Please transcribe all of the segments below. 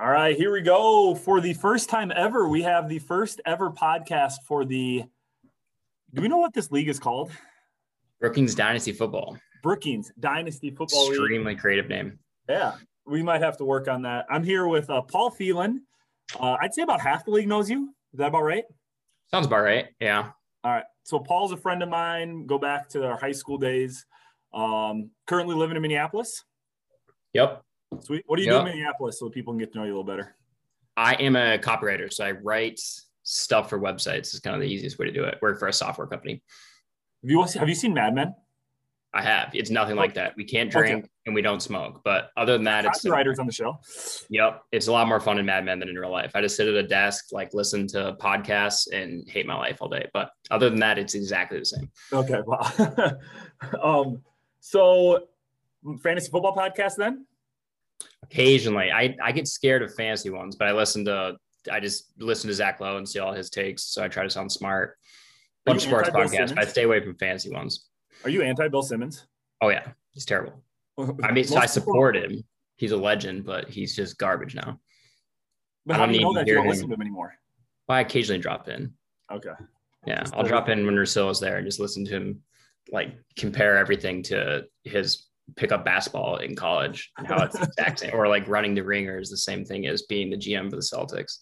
All right, here we go. For the first time ever, we have the first ever podcast for the. Do we know what this league is called? Brookings Dynasty Football. Brookings Dynasty Football League. Extremely creative name. Yeah, we might have to work on that. I'm here with uh, Paul Phelan. Uh, I'd say about half the league knows you. Is that about right? Sounds about right. Yeah. All right. So Paul's a friend of mine. Go back to our high school days. Um, currently living in Minneapolis. Yep. Sweet. What do you Yep. do in Minneapolis so people can get to know you a little better? I am a copywriter, so I write stuff for websites. Is kind of the easiest way to do it. Work for a software company. Have you have you seen Mad Men? I have. It's nothing like that. We can't Okay. drink and we don't smoke. But other than that, it's writers on the show. Yep. It's a lot more fun in Mad Men than in real life. I just sit at a desk, like listen to podcasts and hate my life all day. But other than that, it's exactly the same. Okay. Wow. um. So, fantasy football podcast then? Occasionally, I, I get scared of fancy ones, but I listen to I just listen to Zach Lowe and see all his takes. So I try to sound smart. Bunch of sports podcasts, but I stay away from fancy ones. Are you anti Bill Simmons? Oh yeah, he's terrible. I mean, so I support him. He's a legend, but he's just garbage now. But I don't do you know that you don't him. listen to him anymore? Well, I occasionally drop in. Okay. Yeah, I'll drop in when Russillo's there and just listen to him like compare everything to his pickup basketball in college and how it's the exact same, or like running the ringer is the same thing as being the GM for the Celtics.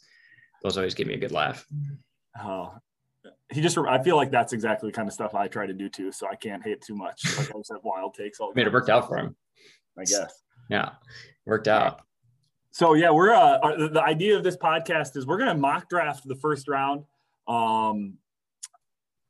Those always give me a good laugh. Oh, he just. I feel like that's exactly the kind of stuff I try to do too. So I can't hate too much. Like I just have wild takes all I mean, it worked out for him. I guess. Yeah, worked out. So yeah, we're uh, our, the- the idea of this podcast is we're gonna mock draft the first round, um,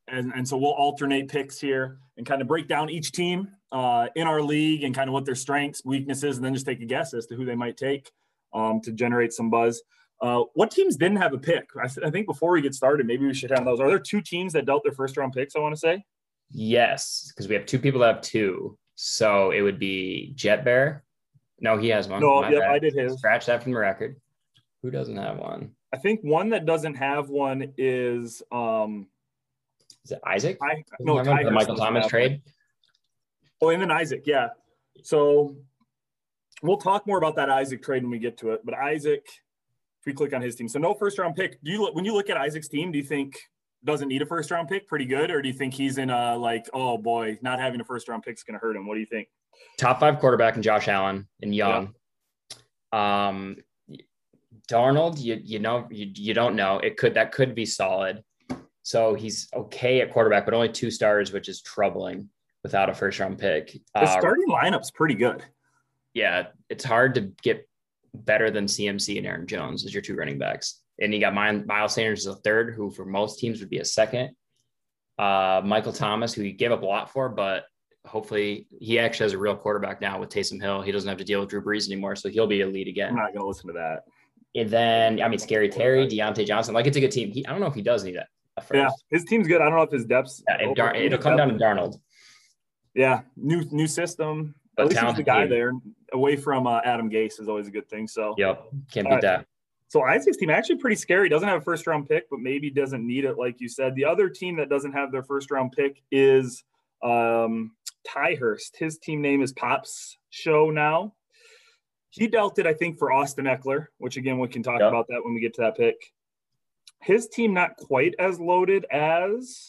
and and so we'll alternate picks here and kind of break down each team uh, in our league and kind of what their strengths, weaknesses, and then just take a guess as to who they might take um, to generate some buzz. Uh, what teams didn't have a pick? I, th- I think before we get started, maybe we should have those. Are there two teams that dealt their first round picks? I want to say. Yes, because we have two people that have two. So it would be Jet Bear. No, he has one. No, yep. I did his. Scratch that from the record. Who doesn't have one? I think one that doesn't have one is um, Is it Isaac? I no the Michael Thomas trade. one. Oh, and then Isaac, yeah. So we'll talk more about that Isaac trade when we get to it. But Isaac, if we click on his team, so no first round pick. Do you when you look at Isaac's team? Do you think doesn't need a first round pick? Pretty good, or do you think he's in a like, oh boy, not having a first round pick is going to hurt him? What do you think? top five quarterback in Josh Allen and Young. Um, Darnold, you you know you, you don't know it could that could be solid. So he's okay at quarterback, but only two stars, which is troubling without a first round pick. The Uh, starting lineup's pretty good. yeah, it's hard to get better than CMC and Aaron Jones as your two running backs. And you got Miles Miles Sanders as a third, who for most teams would be a second. Uh, Michael Thomas, who you gave up a lot for, but hopefully he actually has a real quarterback now with Taysom Hill. He doesn't have to deal with Drew Brees anymore, so he'll be a lead again. I'm not going to listen to that. And then, I mean, Scary Terry, Diontae Johnson, like it's a good team. He, I don't know if he does need a, a first. Yeah, his team's good. I don't know if his depth's. Yeah, Dar- it'll come down to Darnold. Yeah, new new system. But At least the guy team. there. Away from uh, Adam Gase is always a good thing. So Yep, can't beat that. So Isaac's team actually pretty scary. Doesn't have a first round pick, but maybe doesn't need it, like you said. The other team that doesn't have their first round pick is um, Tyhurst. His team name is Pops Show now. He dealt it, I think, for Austin Ekeler, which again we can talk Yep. about that when we get to that pick. His team not quite as loaded as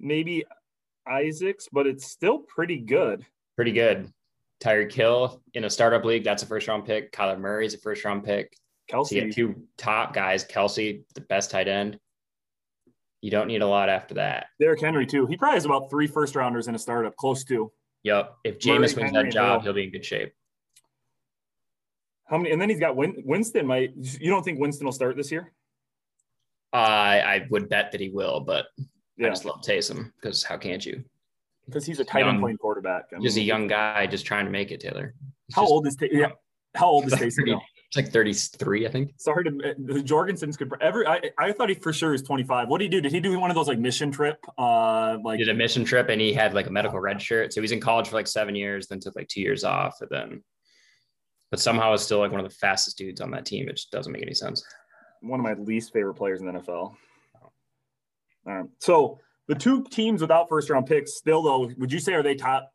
maybe Isaac's, but it's still pretty good. Pretty good. Tyreek Hill in a startup league, that's a first round pick. Kyler Murray's a first round pick. So Kelce, you have two top guys, Kelce, the best tight end. You don't need a lot after that. Derrick Henry too. He probably has about three first rounders in a startup, close to. Yep. If Murray, Jameis wins that job, he'll be in good shape. How many? And then he's got Win, Winston. Might you don't think Winston will start this year? I I would bet that he will, but I just love Taysom because how can't you? because he's a tight end playing quarterback. I He's a young guy just trying to make it, Taylor. He's How just- old is Ta- yeah? How old is Like Taysom? 30 It's like 33, I think. Sorry to the Jorgensen's could every. I, I thought he for sure is 25. What did he do? Did he do one of those like mission trip? Uh, like He did a mission trip and he had like a medical red shirt. So he was in college for like seven years, then took like two years off, and then but somehow is still like one of the fastest dudes on that team. It just doesn't make any sense. one of my least favorite players in the NFL. All right. So the two teams without first round picks, still though, would you say are they top?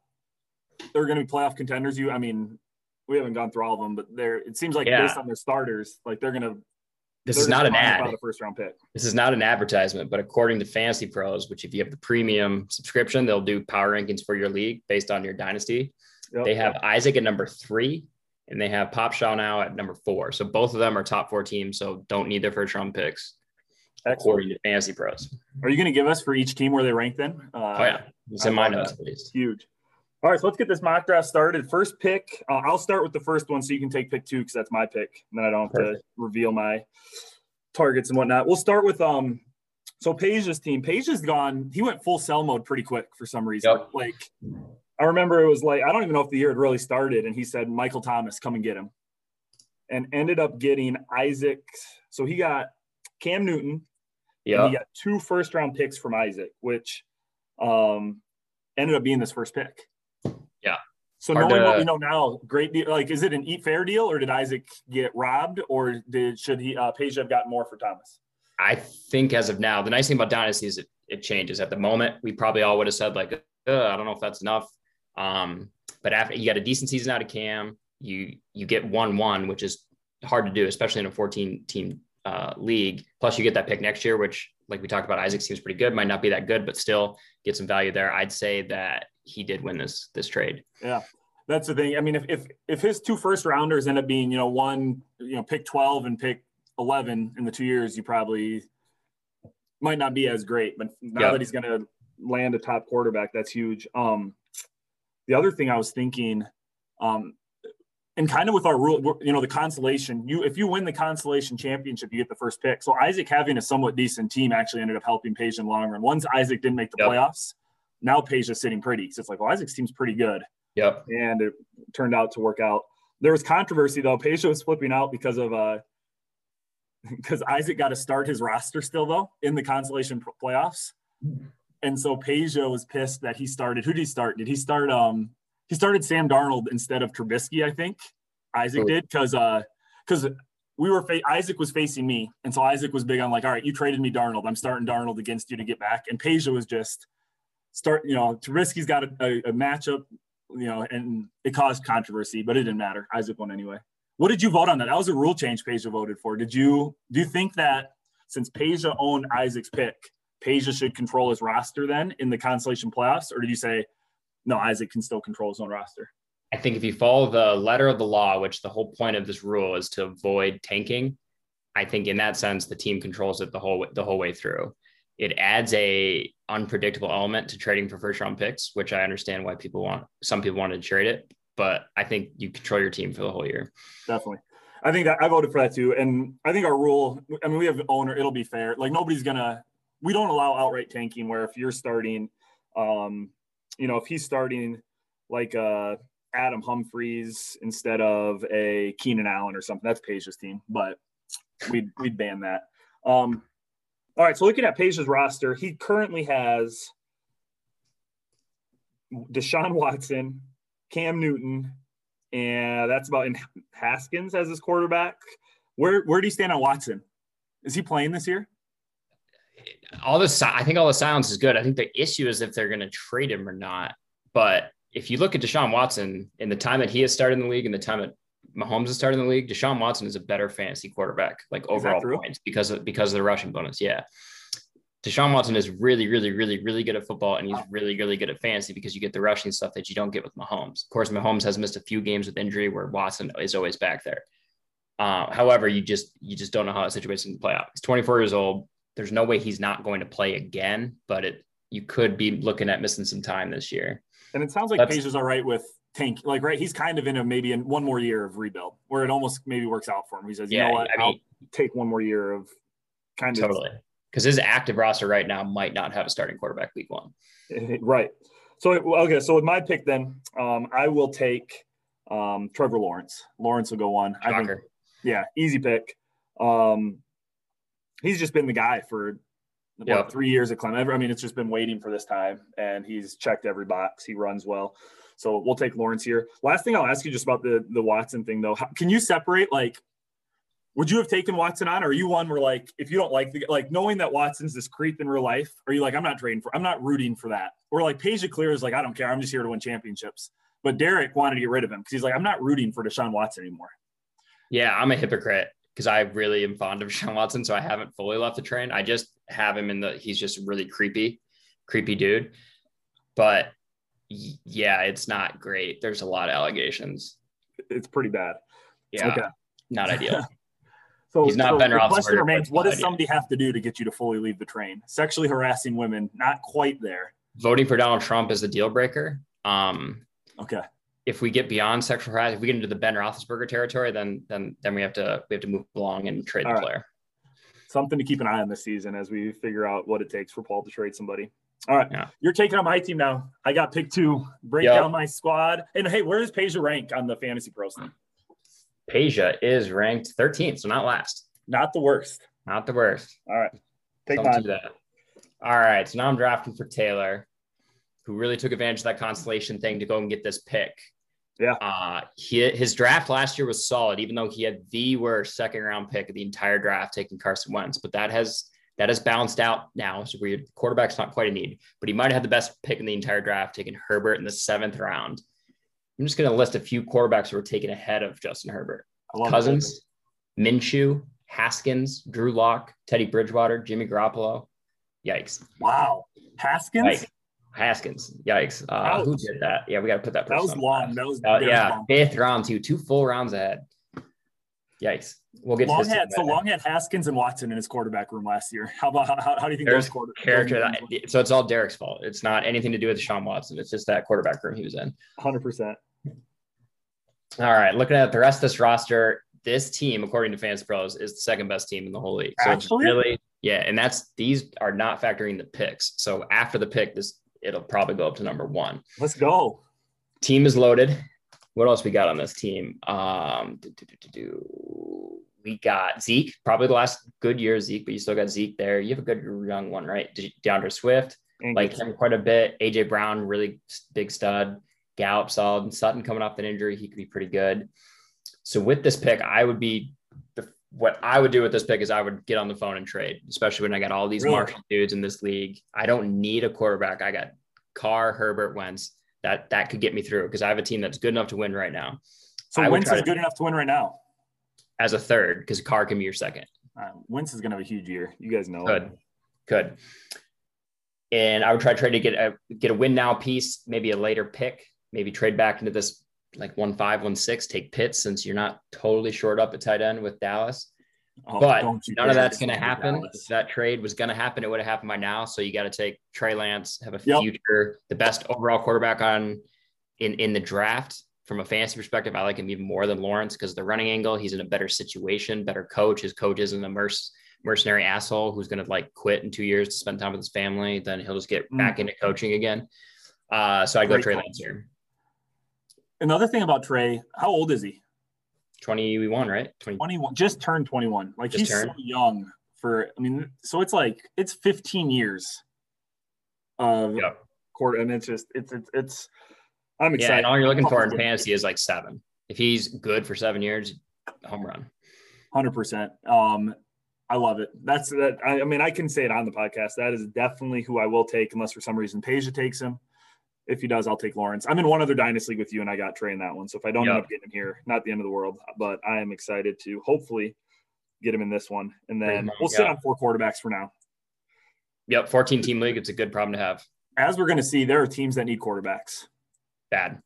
They're going to be playoff contenders. You, I mean, we haven't gone through all of them, but they're it seems like yeah. based on their starters, like they're gonna. This is not an ad. First round pick. This is not an advertisement, but according to Fantasy Pros, which if you have the premium subscription, they'll do power rankings for your league based on your dynasty. Yep. They have Isaac at number three, and they have Pop Shaw now at number four. So both of them are top four teams, so don't need their first round picks. According to Fantasy Pros. Are you going to give us for each team where they rank then? Uh, oh yeah, it's in my notes, please. Huge. All right, so let's get this mock draft started. First pick, uh, I'll start with the first one so you can take pick two because that's my pick. And then I don't have Perfect. to reveal my targets and whatnot. We'll start with um. So Page's team, Page has gone. He went full sell mode pretty quick for some reason. Yep. Like I remember it was like I don't even know if the year had really started, and he said Michael Thomas, come and get him, and ended up getting Isaac. So he got Cam Newton. Yeah. He got two first round picks from Isaac, which um ended up being this first pick. Yeah. So Hard knowing to, what we know now, great deal. Like, is it an eat fair deal, or did Isaac get robbed, or did should he uh, Page have gotten more for Thomas? I think as of now, the nice thing about Dynasty is it, it changes. At the moment, we probably all would have said like, I don't know if that's enough. Um, but after you got a decent season out of Cam, you you get one one, which is hard to do, especially in a 14 team uh, league. Plus, you get that pick next year, which, like we talked about, Isaac seems pretty good. Might not be that good, but still get some value there. I'd say that he did win this this trade. Yeah, that's the thing. I mean, if if if his two first rounders end up being, you know, one, you know, pick 12 and pick 11 in the two years, you probably might not be as great. But now that he's going to land a top quarterback, that's huge. Um, the other thing I was thinking, um, and kind of with our rule, you know, the consolation, you if you win the consolation championship, you get the first pick. So Isaac having a somewhat decent team actually ended up helping Page in the long run. Once Isaac didn't make the yep. playoffs, now Page is sitting pretty. So it's like, well, Isaac's team's pretty good. Yep. And it turned out to work out. There was controversy though. Page was flipping out because of uh because Isaac got to start his roster still though in the consolation playoffs. And so Peja was pissed that he started. Who did he start? Did he start um he started Sam Darnold instead of Trubisky, I think. Isaac did because uh because we were fa- Isaac was facing me, and so Isaac was big on like, all right, you traded me Darnold, I'm starting Darnold against you to get back, and Peja was just start, you know, Trubisky's got a, a, a, matchup, you know, and it caused controversy, but it didn't matter. Isaac won anyway. What did you vote on that? That was a rule change Peja voted for. Did you do you think that since Peja owned Isaac's pick, Peja should control his roster then in the consolation playoffs, or did you say no, Isaac can still control his own roster. I think if you follow the letter of the law, which the whole point of this rule is to avoid tanking, I think in that sense the team controls it the whole the whole way through. It adds a unpredictable element to trading for first round picks, which I understand why people want some people want to trade it, but I think you control your team for the whole year. Definitely. I think that I voted for that too. And I think our rule, I mean, we have owner, it'll be fair. Like nobody's gonna we don't allow outright tanking where if you're starting um you know, if he's starting like uh, Adam Humphreys instead of a Keenan Allen or something, that's Page's team, but we'd, we'd ban that. Um, all right, so looking at Page's roster, he currently has Deshaun Watson, Cam Newton, and that's about in Haskins as his quarterback. Where where do you stand on Watson? Is he playing this year? All the I think all the silence is good. I think the issue is if they're going to trade him or not. But if you look at Deshaun Watson in the time that he has started in the league and the time that Mahomes has started in the league, Deshaun Watson is a better fantasy quarterback, like overall points because of because of the rushing bonus. Yeah. Deshaun Watson is really, really, really, really good at football, and he's really, really good at fantasy because you get the rushing stuff that you don't get with Mahomes. Of course, Mahomes has missed a few games with injury where Watson is always back there. Uh, however, you just you just don't know how that situation can play out. He's 24 years old there's no way he's not going to play again, but it you could be looking at missing some time this year. And it sounds like That's, Page is all right with tank. Like, right, he's kind of in a maybe in one more year of rebuild where it almost maybe works out for him. He says, yeah, you know what, I mean, I'll take one more year of kind of totally because his active roster right now might not have a starting quarterback week one. Right. So okay, so with my pick then, um, I will take um, Trevor Lawrence. Lawrence will go one. Shocker. I think, yeah, easy pick. Um, he's just been the guy for yep. three years at Clemson. I mean, it's just been waiting for this time, and he's checked every box. He runs well. So we'll take Lawrence here. Last thing I'll ask you just about the the Watson thing though. How, can you separate like would you have taken Watson on, or are you one where like if you don't like the like knowing that Watson's this creep in real life, are you like I'm not trading for I'm not rooting for that, or like Page Clear is like I don't care I'm just here to win championships. but Derek wanted to get rid of him because he's like, I'm not rooting for Deshaun Watson anymore. Yeah, I'm a hypocrite because I really am fond of Sean Watson, so I haven't fully left the train. I just have him in the. He's just really creepy, creepy dude. But yeah, it's not great. There's a lot of allegations. It's pretty bad. Yeah, okay. not ideal. so he's not so Ben question remains: What does somebody have to do to get you to fully leave the train? Sexually harassing women, not quite there. Voting for Donald Trump is a deal breaker. Um, okay. If we get beyond sexual harassment, if we get into the Ben Roethlisberger territory, then then then we have to we have to move along and trade All the right. player. Something to keep an eye on this season as we figure out what it takes for Paul to trade somebody. All right. Yeah. You're taking on my team now. I got pick two. Break yep. down my squad. And hey, where does Peja rank on the fantasy pros thing? Peja is ranked 13th, so not last. Not the worst. Not the worst. All right. Take Don't that. All right. So now I'm drafting for Taylor, who really took advantage of that constellation thing to go and get this pick. Yeah. Uh, he, his draft last year was solid, even though he had the worst second round pick of the entire draft, taking Carson Wentz. But that has that has balanced out now. So weird. Quarterback's not quite a need, but he might have had the best pick in the entire draft, taking Herbert in the seventh round. I'm just going to list a few quarterbacks who were taken ahead of Justin Herbert. Cousins, Minshew, Haskins, Drew Lock, Teddy Bridgewater, Jimmy Garoppolo. Yikes. Wow. Haskins? Yikes. Haskins. Yikes. Uh, who did that? Yeah, we got to put that. That was long. That was uh, yeah. Long. Fifth round, too. Two full rounds ahead. Yikes. We'll get long had so long had Haskins and Watson in his quarterback room last year. How about how, how do you think There's those quarter character? That, so it's all Derek's fault. It's not anything to do with Sean Watson. It's just that quarterback room he was in. Hundred percent. All right, looking at the rest of this roster, this team, according to Fans Pros, is the second best team in the whole league. So Actually? really, yeah, and that's these are not factoring the picks. So after the pick, this it'll probably go up to number one. Let's go. Team is loaded. What else we got on this team? Um, do, do, do, we got Zeke, probably the last good year of Zeke, but you still got Zeke there. You have a good young one, right? DeAndre Swift, like him quite a bit. AJ Brown, really big stud. Gallup solid. Sutton coming off an injury, he could be pretty good. So with this pick, I would be what I would do with this pick is I would get on the phone and trade, especially when I got all these really? Marshall dudes in this league. I don't need a quarterback. I got Carr, Herbert, Wentz. That that could get me through because I have a team that's good enough to win right now. So I Wentz is good enough to win right now as a third because Carr can be your second. Uh, Wentz is going to have a huge year. You guys know. Good, good. And I would try to trade to get a get a win now piece, maybe a later pick, maybe trade back into this like one five, one six, take Pitts since you're not totally short up at tight end with Dallas. Oh, but none of that's going to happen. If that trade was going to happen, it would have happened by now. So you got to take Trey Lance, have a yep. future, the best overall quarterback on in in the draft from a fantasy perspective, I like him even more than Lawrence because the running angle, he's in a better situation, better coach. His coach isn't a merc- mercenary asshole who's going to like quit in two years to spend time with his family. Then he'll just get mm. back into coaching again. Uh, so I'd go Trey Lance here. Another thing about Trey, how old is he? 21, right? 20. 21, just turned 21. Like just he's turned. so young for, I mean, so it's like, it's 15 years of yep. court. And it's just, it's, it's, it's, I'm excited. Yeah, and all you're looking for in fantasy is like seven. If he's good for seven years, home run. Hundred percent. Um, I love it. That's that. I, I, mean, I can say it on the podcast. That is definitely who I will take, unless for some reason Peja takes him. If he does, I'll take Lawrence. I'm in one other dynasty league with you, and I got Trey in that one. So if I don't yep. end up getting him here, not the end of the world. But I am excited to hopefully get him in this one, and then we'll sit on four quarterbacks for now. Yep, 14 team league. It's a good problem to have. As we're going to see, there are teams that need quarterbacks bad.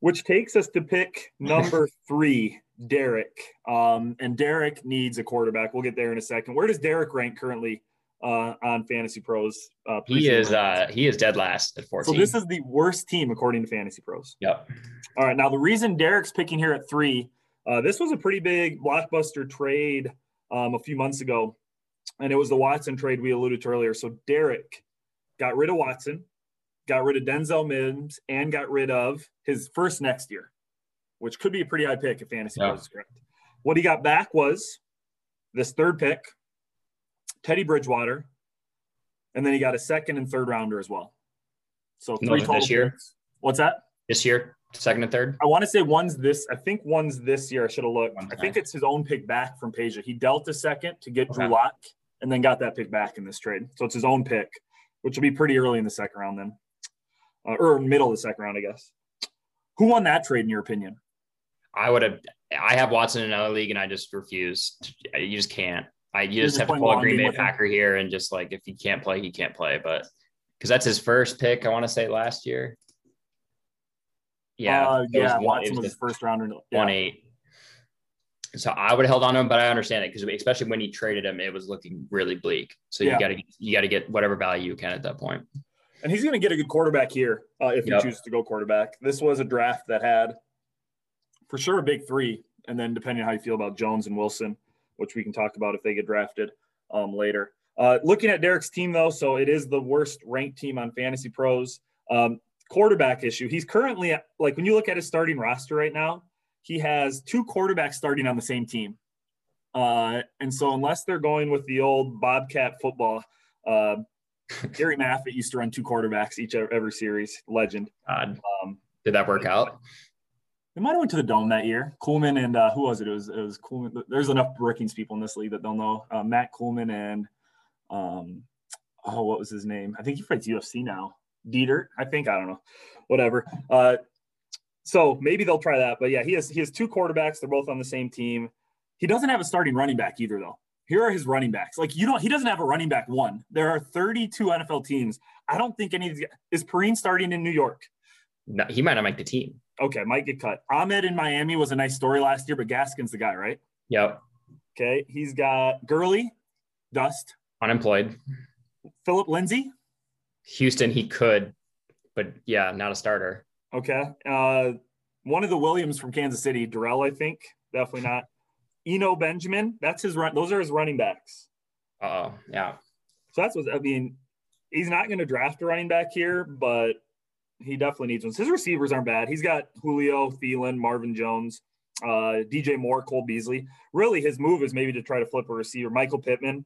Which takes us to pick number three, Derek. Um, and Derek needs a quarterback. We'll get there in a second. Where does Derek rank currently uh, on Fantasy Pros? Uh, he is uh, he is dead last at 14. So this is the worst team according to Fantasy Pros. Yep. All right. Now the reason Derek's picking here at three, uh, this was a pretty big blockbuster trade um, a few months ago, and it was the Watson trade we alluded to earlier. So Derek got rid of Watson, got rid of Denzel Mims, and got rid of his first next year, which could be a pretty high pick if fantasy is correct. What he got back was this third pick, Teddy Bridgewater, and then he got a second and third rounder as well. So three total this year. Picks. What's that? This year, second and third. I want to say one's this. I think one's this year. I should have looked. I think it's his own pick back from Peja. He dealt a second to get okay. Drew Lock, and then got that pick back in this trade. So it's his own pick, which will be pretty early in the second round then uh, or middle of the second round, I guess. Who won that trade in your opinion? I would have. I have Watson in another league, and I just refuse. You just can't. I you just have to pull a Green Bay Packer here, and just like if he can't play, he can't play. But because that's his first pick, I want to say last year. Yeah, uh, yeah. Was Watson was, his first rounder. Yeah. One eight. So I would have held on to him, but I understand it because especially when he traded him, it was looking really bleak. So you got to you got to get whatever value you can at that point. And he's going to get a good quarterback here uh, if yep. he chooses to go quarterback. This was a draft that had, for sure, a big three, and then depending on how you feel about Jones and Wilson, which we can talk about if they get drafted um, later. Uh, looking at Derek's team though, so it is the worst ranked team on Fantasy Pros. Um, quarterback issue. He's currently like when you look at his starting roster right now, he has two quarterbacks starting on the same team. Uh, and so unless they're going with the old Bobcat football, uh, Gary Maffitt used to run two quarterbacks each every series. Legend. Um, Did that work out? They might have went to the dome that year. Coolman and uh, who was it? It was it was Coolman. There's enough Brookings people in this league that they'll know. Uh, Matt Coolman and um, oh, what was his name? I think he fights UFC now. Dieter, I think. I don't know. Whatever. Uh, so maybe they'll try that. But yeah, he has he has two quarterbacks. They're both on the same team. He doesn't have a starting running back either, though. Here are his running backs. Like you don't, he doesn't have a running back one. There are 32 NFL teams. I don't think any of these is Perine starting in New York. No, he might not make the team. Okay, might get cut. Ahmed in Miami was a nice story last year, but Gaskin's the guy, right? Yep. Okay, he's got Gurley, Dust, unemployed. Philip Lindsay, Houston, he could, but yeah, not a starter. Okay. Uh, one of the Williams from Kansas City, Darrel, I think. Definitely not. Eno Benjamin, that's his run. Those are his running backs. Oh, yeah. So that's what I mean. He's not going to draft a running back here, but he definitely needs ones. His receivers aren't bad. He's got Julio, Thielen, Marvin Jones, uh, DJ Moore, Cole Beasley. Really, his move is maybe to try to flip a receiver. Michael Pittman,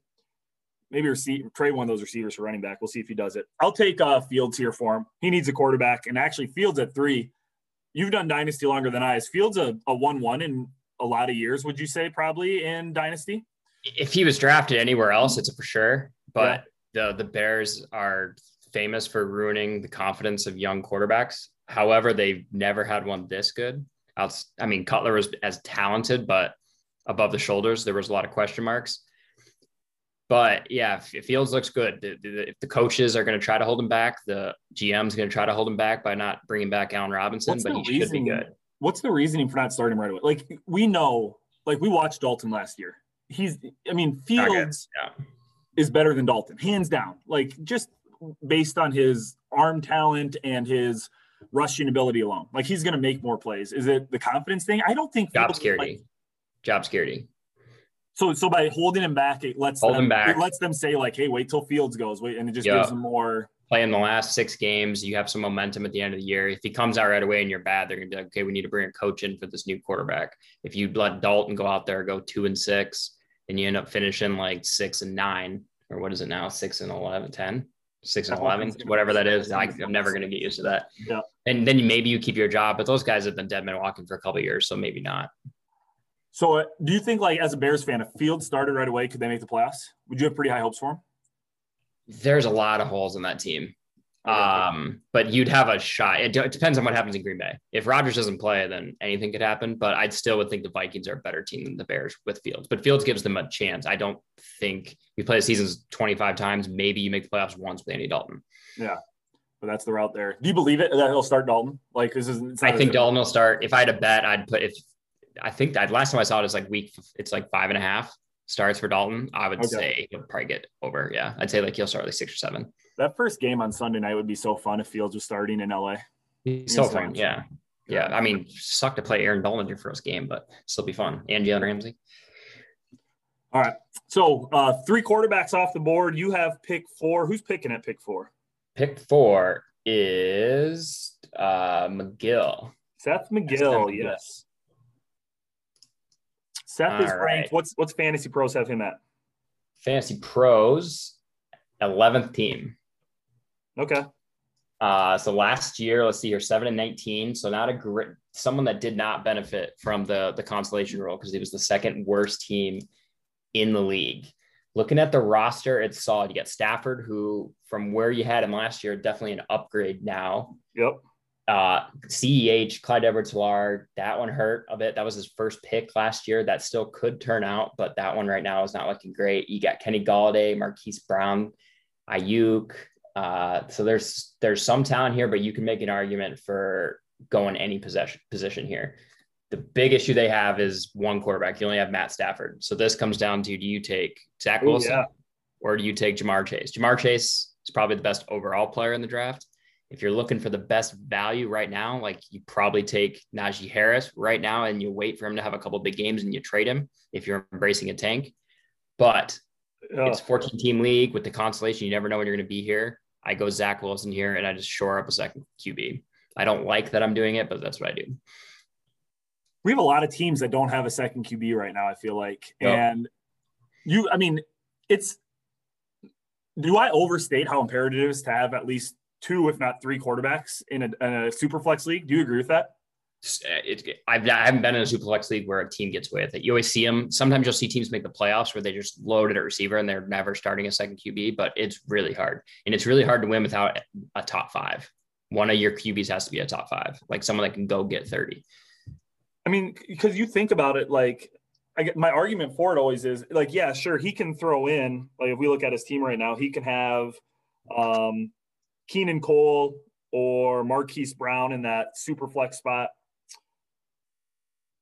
maybe receive, trade one of those receivers for running back. We'll see if he does it. I'll take uh, Fields here for him. He needs a quarterback, and actually Fields at three. You've done dynasty longer than I. Is Fields a, a one-one in a lot of years? Would you say probably in dynasty? If he was drafted anywhere else, it's a for sure. But yeah. the the Bears are famous for ruining the confidence of young quarterbacks. However, they've never had one this good. I mean, Cutler was as talented, but above the shoulders, there was a lot of question marks. But yeah, Fields looks good, if the coaches are going to try to hold him back, the GM's going to try to hold him back by not bringing back Allen Robinson, what's but he should be good. What's the reasoning for not starting right away? Like we know, like we watched Dalton last year. He's, I mean, Fields yeah. is better than Dalton, hands down. Like just based on his arm talent and his rushing ability alone. Like he's going to make more plays. Is it the confidence thing? I don't think job security. Like, job security. So, so by holding him back, it lets Hold them back. it lets them say like, "Hey, wait till Fields goes," wait, and it just yep. gives them more. Playing the last six games, you have some momentum at the end of the year. If he comes out right away and you're bad, they're gonna be like, "Okay, we need to bring a coach in for this new quarterback." If you let Dalton go out there, go two and six, and you end up finishing like six and nine, or what is it now, six and 11, 10? Six and eleven, whatever that is. I, am never going to get used to that. Yeah. And then maybe you keep your job, but those guys have been dead men walking for a couple years, so maybe not. So, uh, do you think, like, as a Bears fan, if Field started right away, could they make the playoffs? Would you have pretty high hopes for him? There's a lot of holes in that team. Um, but you'd have a shot. It, it, depends on what happens in Green Bay. If Rodgers doesn't play, then anything could happen. But I'd still would think the Vikings are a better team than the Bears with Fields. But Fields gives them a chance. I don't think you play the seasons 25 times. Maybe you make the playoffs once with Andy Dalton. Yeah. But that's the route there. Do you believe it that he'll start Dalton? Like this is. I think Dalton will start. If I had a bet, I'd put if I think that last time I saw it is like week, it's like five and a half starts for Dalton. I would okay. say he'll probably get over. Yeah. I'd say like he'll start like six or seven. That first game on Sunday night would be so fun if Fields was starting in LA. so fun. Yeah. Yeah. I mean, suck to play Aaron Dalton your first game, but still be fun. And Jalen Ramsey. All right. So uh, three quarterbacks off the board. You have pick four. Who's picking at pick four? Pick four is uh, McGill. Seth McGill, yes. Seth All is ranked. Right. What's what's Fantasy Pros have him at? Fantasy Pros, eleventh team. Okay. Uh, so last year, let's see here, seven and nineteen. So not a great someone that did not benefit from the the consolation rule because he was the second worst team in the league. Looking at the roster, it's solid. You got Stafford, who from where you had him last year, definitely an upgrade now. Yep. Uh, CEH, Clyde Edwards Helaire, that one hurt a bit. That was his first pick last year. That still could turn out, but that one right now is not looking great. You got Kenny Golladay, Marquise Brown, Aiyuk. Uh, so there's there's some talent here, but you can make an argument for going any possession position here. The big issue they have is one quarterback. You only have Matt Stafford. So this comes down to do you take Zach Wilson Ooh, yeah. or do you take Ja'Marr Chase? Ja'Marr Chase is probably the best overall player in the draft if you're looking for the best value right now, like you probably take Najee Harris right now and you wait for him to have a couple big games and you trade him if you're embracing a tank. But oh. it's 14 team league with the constellation. You never know when you're going to be here. I go Zach Wilson here and I just shore up a second QB. I don't like that I'm doing it, but that's what I do. We have a lot of teams that don't have a second QB right now, I feel like. Yep. And you, I mean, it's, do I overstate how imperative it is to have at least two, if not three quarterbacks in a, in a super flex league. Do you agree with that? Uh, it, I've, I haven't been in a super flex league where a team gets away with it. You always see them. Sometimes you'll see teams make the playoffs where they just loaded a receiver and they're never starting a second QB, but it's really hard. And it's really hard to win without a top five. One of your QBs has to be a top five, like someone that can go get 30. I mean, because you think about it, like I get my argument for it always is like, yeah, sure, he can throw in, like if we look at his team right now, he can have um Keelan Cole or Marquise Brown in that super flex spot.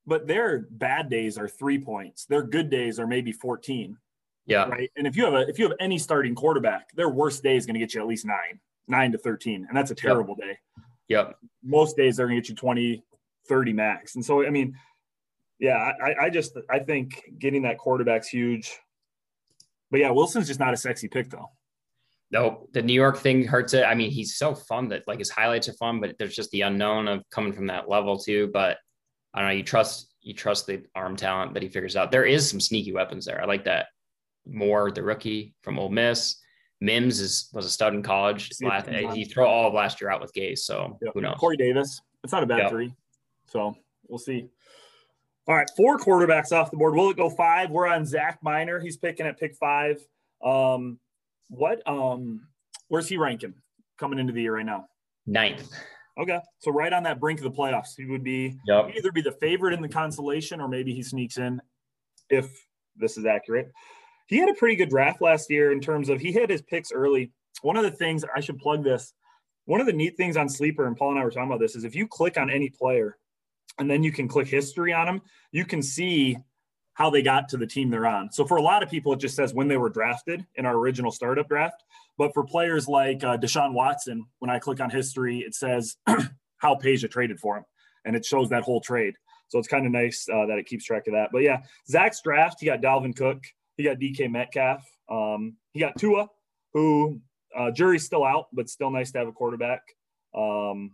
But their bad days are three points. Their good days are maybe 14. Yeah. Right. And if you have a if you have any starting quarterback, their worst day is going to get you at least nine, nine to 13. And that's a terrible yep. day. Yep. Most days they're gonna get you 20, 30 max. And so I mean, yeah, I, I just I think getting that quarterback's huge. But yeah, Wilson's just not a sexy pick though. No, The New York thing hurts it. I mean, he's so fun that like his highlights are fun, but there's just the unknown of coming from that level too. But I don't know. You trust you trust the arm talent that he figures out. There is some sneaky weapons there. I like that. Moore, the rookie from Ole Miss. Mims is was a stud in college. Last, he threw all of last year out with Gase. So yep. who knows? Corey Davis. It's not a bad yep. three. So we'll see. All right, four quarterbacks off the board. Will it go five? We're on Zach Miner. He's picking at pick five. Um, what um where's he ranking coming into the year right now? Ninth. Okay. So right on that brink of the playoffs. He would be yep. either be the favorite in the consolation or maybe he sneaks in if this is accurate. He had a pretty good draft last year in terms of he hit his picks early. One of the things I should plug this. One of the neat things on Sleeper, and Paul and I were talking about this, is if you click on any player and then you can click history on them, you can see how they got to the team they're on. So for a lot of people, it just says when they were drafted in our original startup draft. But for players like uh, Deshaun Watson, when I click on history, it says how Peja traded for him, and it shows that whole trade. So it's kind of nice uh, that it keeps track of that. But yeah, Zach's draft, he got Dalvin Cook, he got DK Metcalf, um, he got Tua, who uh, jury's still out, but still nice to have a quarterback um,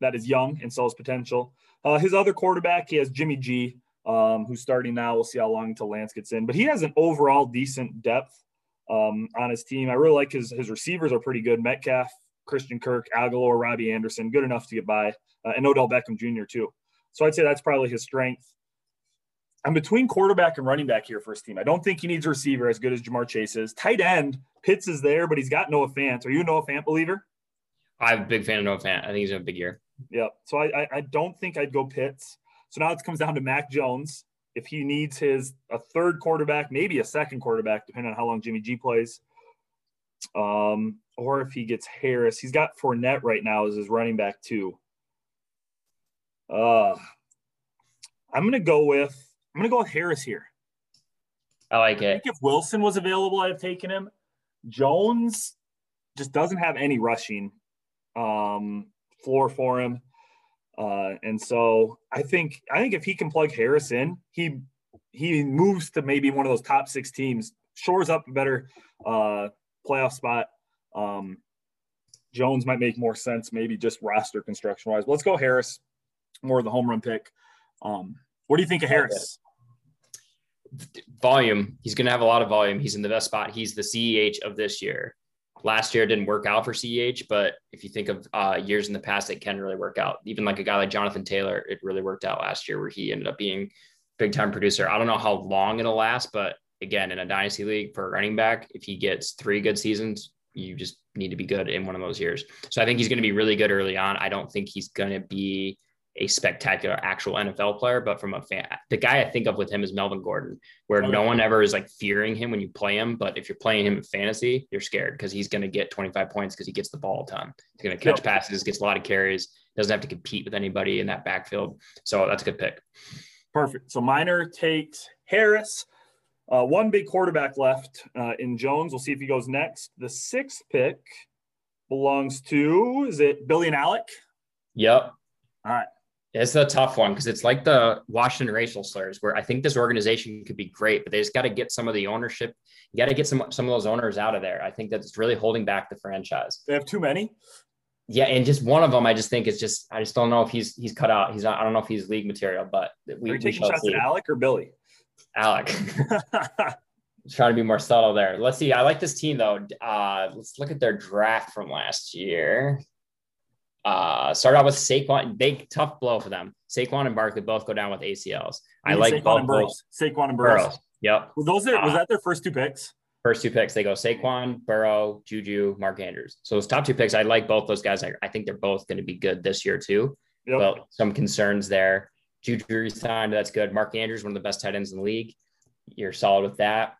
that is young and sells potential. Uh, his other quarterback, he has Jimmy G, um, who's starting now. We'll see how long until Lance gets in, but he has an overall decent depth um, on his team. I really like his his receivers are pretty good. Metcalf, Christian Kirk, Agholor, Robbie Anderson, good enough to get by, uh, and Odell Beckham Jr. too. So I'd say that's probably his strength. I'm between quarterback and running back here for his team. I don't think he needs a receiver as good as Ja'Marr Chase is. Tight end, Pitts is there, but he's got Noah Fant. Are you a Noah Fant believer? I'm a big fan of Noah Fant. I think he's a big year. Yeah. So I, I, I don't think I'd go Pitts. So now it comes down to Mac Jones. If he needs his a third quarterback, maybe a second quarterback, depending on how long Jimmy G plays, um, or if he gets Harris, he's got Fournette right now as his running back too. Uh, I'm gonna go with I'm gonna go with Harris here. I like it. I think if Wilson was available, I'd have taken him. Jones just doesn't have any rushing um, floor for him. Uh, and so I think I think if he can plug Harris in, he he moves to maybe one of those top six teams, shores up a better uh, playoff spot. Um, Jones might make more sense, maybe just roster construction wise. Let's go Harris, more of the home run pick. Um, what do you think of Harris? Volume. He's going to have a lot of volume. He's in the best spot. He's the CEH of this year last year didn't work out for CEH, but if you think of uh, years in the past, it can really work out. Even like a guy like Jonathan Taylor, it really worked out last year where he ended up being big time producer. I don't know how long it'll last, but again, in a dynasty league for a running back, if he gets three good seasons, you just need to be good in one of those years. So I think he's going to be really good early on. I don't think he's going to be a spectacular actual NFL player, but from a fan, the guy I think of with him is Melvin Gordon, where okay. no one ever is like fearing him when you play him. But if you're playing him in fantasy, you're scared because he's going to get 25 points because he gets the ball a ton. He's going to catch passes, gets a lot of carries, doesn't have to compete with anybody in that backfield. So that's a good pick. Perfect. So Miner takes Harris. Uh, one big quarterback left uh, in Jones. We'll see if he goes next. The sixth pick belongs to, is it Billy and Alec? Yep. All right. It's a tough one because it's like the Washington racial slurs, where I think this organization could be great, but they just got to get some of the ownership. You got to get some some of those owners out of there. I think that's really holding back the franchise. They have too many. Yeah, and just one of them, I just think is just I just don't know if he's he's cut out. He's not. I don't know if he's league material, but we, Are you taking shots see. at Alec or Billy? Alec. trying to be more subtle there. Let's see. I like this team though. Uh, let's look at their draft from last year. Uh, start out with Saquon. Big tough blow for them. Saquon and Barkley both go down with ACLs. I like Saquon both. And Burrows. Saquon and Burrows. Burrows. Yep. Were those are, was uh, that their first two picks? First two picks. They go Saquon, Burrow, Juju, Mark Andrews. So those top two picks, I like both those guys. I, I think they're both going to be good this year too. Yep. But some concerns there. Juju resigned. That's good. Mark Andrews, one of the best tight ends in the league. You're solid with that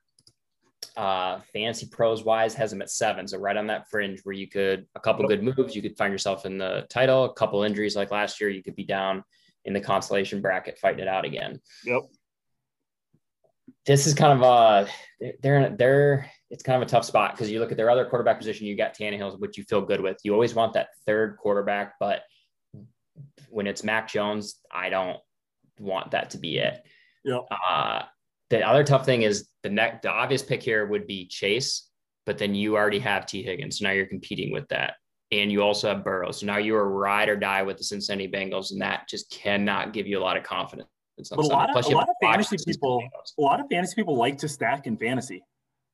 uh, fancy pros wise has him at seven. So right on that fringe where you could a couple good moves, you could find yourself in the title. A couple injuries like last year, you could be down in the consolation bracket fighting it out again. Yep. This is kind of a they're they're it's kind of a tough spot because you look at their other quarterback position, you got Tannehill, which you feel good with. You always want that third quarterback, but when it's Mac Jones, I don't want that to be it. Yeah. Uh, the other tough thing is the next the obvious pick here would be Chase, but then you already have Tee Higgins. So now you're competing with that. And you also have Burrow. So now you are a ride or die with the Cincinnati Bengals, and that just cannot give you a lot of confidence. But a lot of, a lot of fantasy people, a lot of fantasy people like to stack in fantasy.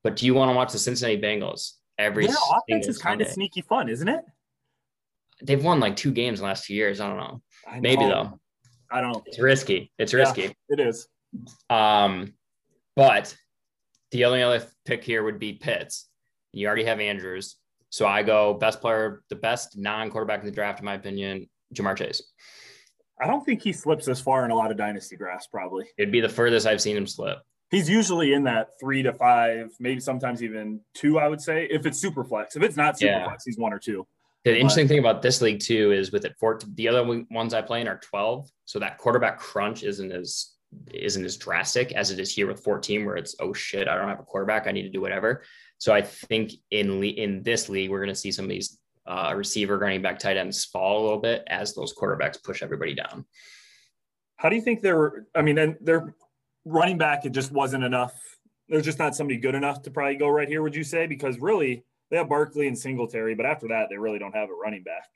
But do you want to watch the Cincinnati Bengals every? Yeah, offense is kind of sneaky fun, isn't it? They've won like two games in the last two years. I don't know. I know. Maybe though. I don't know. It's risky. It's risky. Yeah, it is. Um, but the only other pick here would be Pitts. You already have Andrews. So I go best player, the best non quarterback in the draft, in my opinion, Ja'Marr Chase. I don't think he slips this far in a lot of dynasty drafts, probably. It'd be the furthest I've seen him slip. He's usually in that three to five, maybe sometimes even two, I would say, if it's super flex. If it's not super yeah. flex, he's one or two. The but, interesting thing about this league, too, is with it, four, the other ones I play in are 12. So that quarterback crunch isn't as isn't as drastic as it is here with 14, where it's oh shit, I don't have a quarterback, I need to do whatever. So I think in in this league, we're going to see some of these uh, receiver, running back, tight ends fall a little bit as those quarterbacks push everybody down. How do you think they're? I mean, and their running back, it just wasn't enough. There's just not somebody good enough to probably go right here. Would you say? Because really, they have Barkley and Singletary, but after that, they really don't have a running back.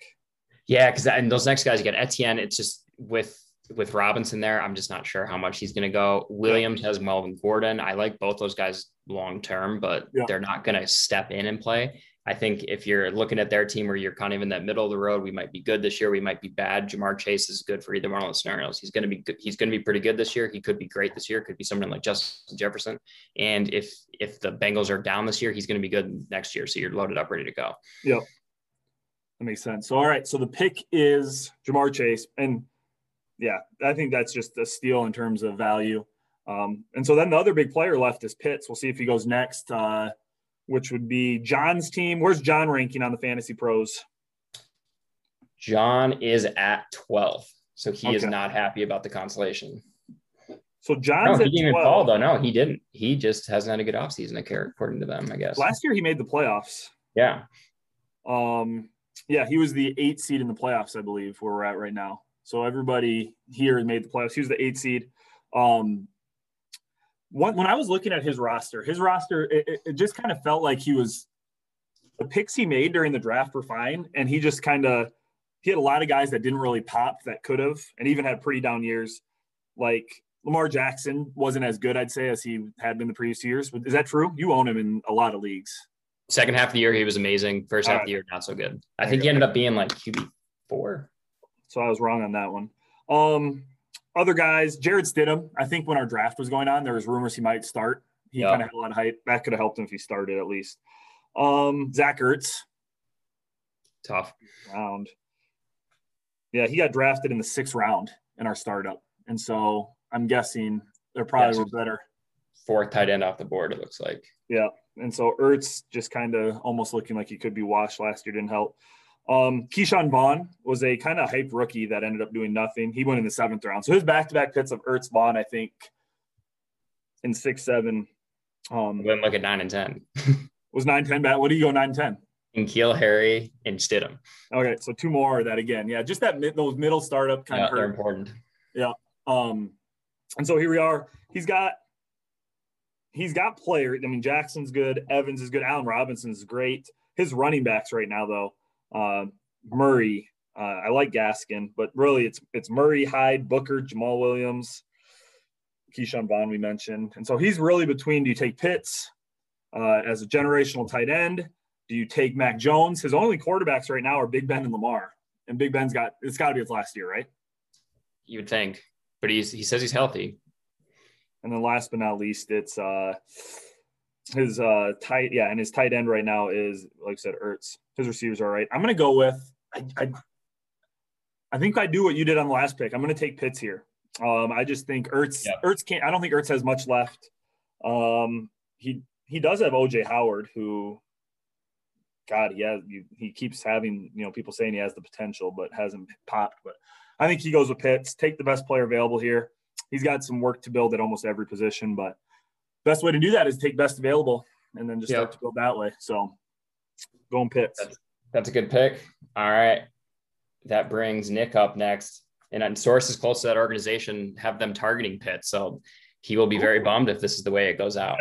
Yeah, because and those next guys, you get Etienne. It's just with with Robinson there, I'm just not sure how much he's going to go. Williams has Melvin Gordon. I like both those guys long term, but yeah. they're not going to step in and play. I think if you're looking at their team where you're kind of in that middle of the road, we might be good this year. We might be bad. Ja'Marr Chase is good for either one of those scenarios. He's going to be good. He's going to be pretty good this year. He could be great this year. Could be someone like Justin Jefferson. And if if the Bengals are down this year, he's going to be good next year. So you're loaded up, ready to go. Yep, that makes sense. So all right, so the pick is Ja'Marr Chase, and yeah, I think that's just a steal in terms of value. Um, and so then the other big player left is Pitts. We'll see if he goes next, uh, which would be John's team. Where's John ranking on the Fantasy Pros? John is at 12. So he okay. is not happy about the consolation. So John's no, he didn't even fall though. No, he didn't. He just hasn't had a good offseason, according to them, I guess. Last year he made the playoffs. Yeah. Um, yeah, he was the eight seed in the playoffs, I believe, where we're at right now. So everybody here made the playoffs. He was the eight seed. Um, when, when I was looking at his roster, his roster, it, it just kind of felt like he was the picks he made during the draft were fine. And he just kind of, he had a lot of guys that didn't really pop that could have, and even had pretty down years. Like Lamar Jackson wasn't as good, I'd say, as he had been the previous years. But is that true? You own him in a lot of leagues. Second half of the year, he was amazing. First half right. of the year, not so good. I think he ended up being like QB four. So I was wrong on that one. Um, other guys, Jarrett Stidham. I think when our draft was going on, there was rumors he might start. He kind of had a lot of hype. That could have helped him if he started at least. Um, Zach Ertz. Tough. Round. Yeah, he got drafted in the sixth round in our startup. And so I'm guessing they're probably were better. Fourth tight end off the board, it looks like. Yeah. And so Ertz just kind of almost looking like he could be washed last year, didn't help. Um, Ke'Shawn Vaughn was a kind of hype rookie that ended up doing nothing. He went in the seventh round. So his back to back pits of Ertz Vaughn, I think, in six, seven. Um, went like a nine and 10. was nine, 10 bad? What do you go nine, 10? N'Keal Harry and Stidham. Okay. So two more of that again. Yeah. Just that, those middle startup kind yeah, of They're important. Yeah. Um, and so here we are. He's got he's got players. I mean, Jackson's good, Evans is good, Allen Robinson's great. His running backs right now, though, uh, Murray. Uh, I like Gaskin, but really it's it's Murray, Hyde, Booker, Jamaal Williams, Ke'Shawn Vaughn we mentioned, and so he's really between. Do you take Pitts uh, as a generational tight end? Do you take Mac Jones? His only quarterbacks right now are Big Ben and Lamar, and Big Ben's got it's got to be his last year, right? You would think, but he's he says he's healthy. And then last but not least, it's uh his uh tight yeah, and his tight end right now is like I said, Ertz. His receivers are right. I'm gonna go with I, I I think I do what you did on the last pick. I'm gonna take Pitts here. Um, I just think Ertz yeah. Ertz can't I don't think Ertz has much left. Um he he does have OJ Howard who God, he has he keeps having, you know, people saying he has the potential, but hasn't popped. But I think he goes with Pitts. Take the best player available here. He's got some work to build at almost every position, but best way to do that is take best available and then just yep. start to go that way. So going Pitts. That's, that's a good pick. All right. That brings Nick up next. And sources close to that organization have them targeting Pitts. So he will be very bummed if this is the way it goes out.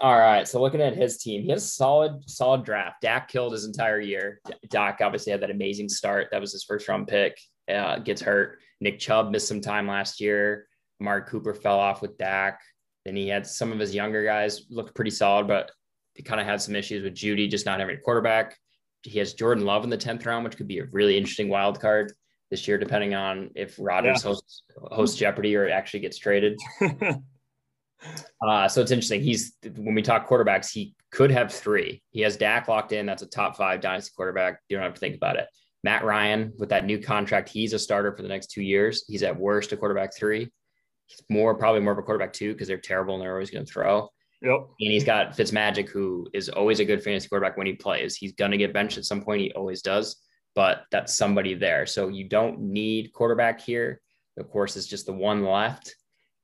All right. So looking at his team, he has a solid, solid draft. Dak killed his entire year. Dak obviously had that amazing start. That was his first round pick. Uh, gets hurt. Nick Chubb missed some time last year. Mark Cooper fell off with Dak. Then he had some of his younger guys looked pretty solid, but he kind of had some issues with Jeudy just not having a quarterback. He has Jordan Love in the 10th round, which could be a really interesting wild card this year, depending on if Rodgers yeah. hosts, hosts Jeopardy or actually gets traded. Uh, so it's interesting. He's when we talk quarterbacks, he could have three. He has Dak locked in. That's a top five dynasty quarterback. You don't have to think about it. Matt Ryan with that new contract, he's a starter for the next two years. He's at worst a quarterback three. He's more probably more of a quarterback too because they're terrible and they're always going to throw. Yep. And he's got Fitzmagic, who is always a good fantasy quarterback when he plays. He's going to get benched at some point. He always does, but that's somebody there. So you don't need quarterback here. Of course, it's just the one left.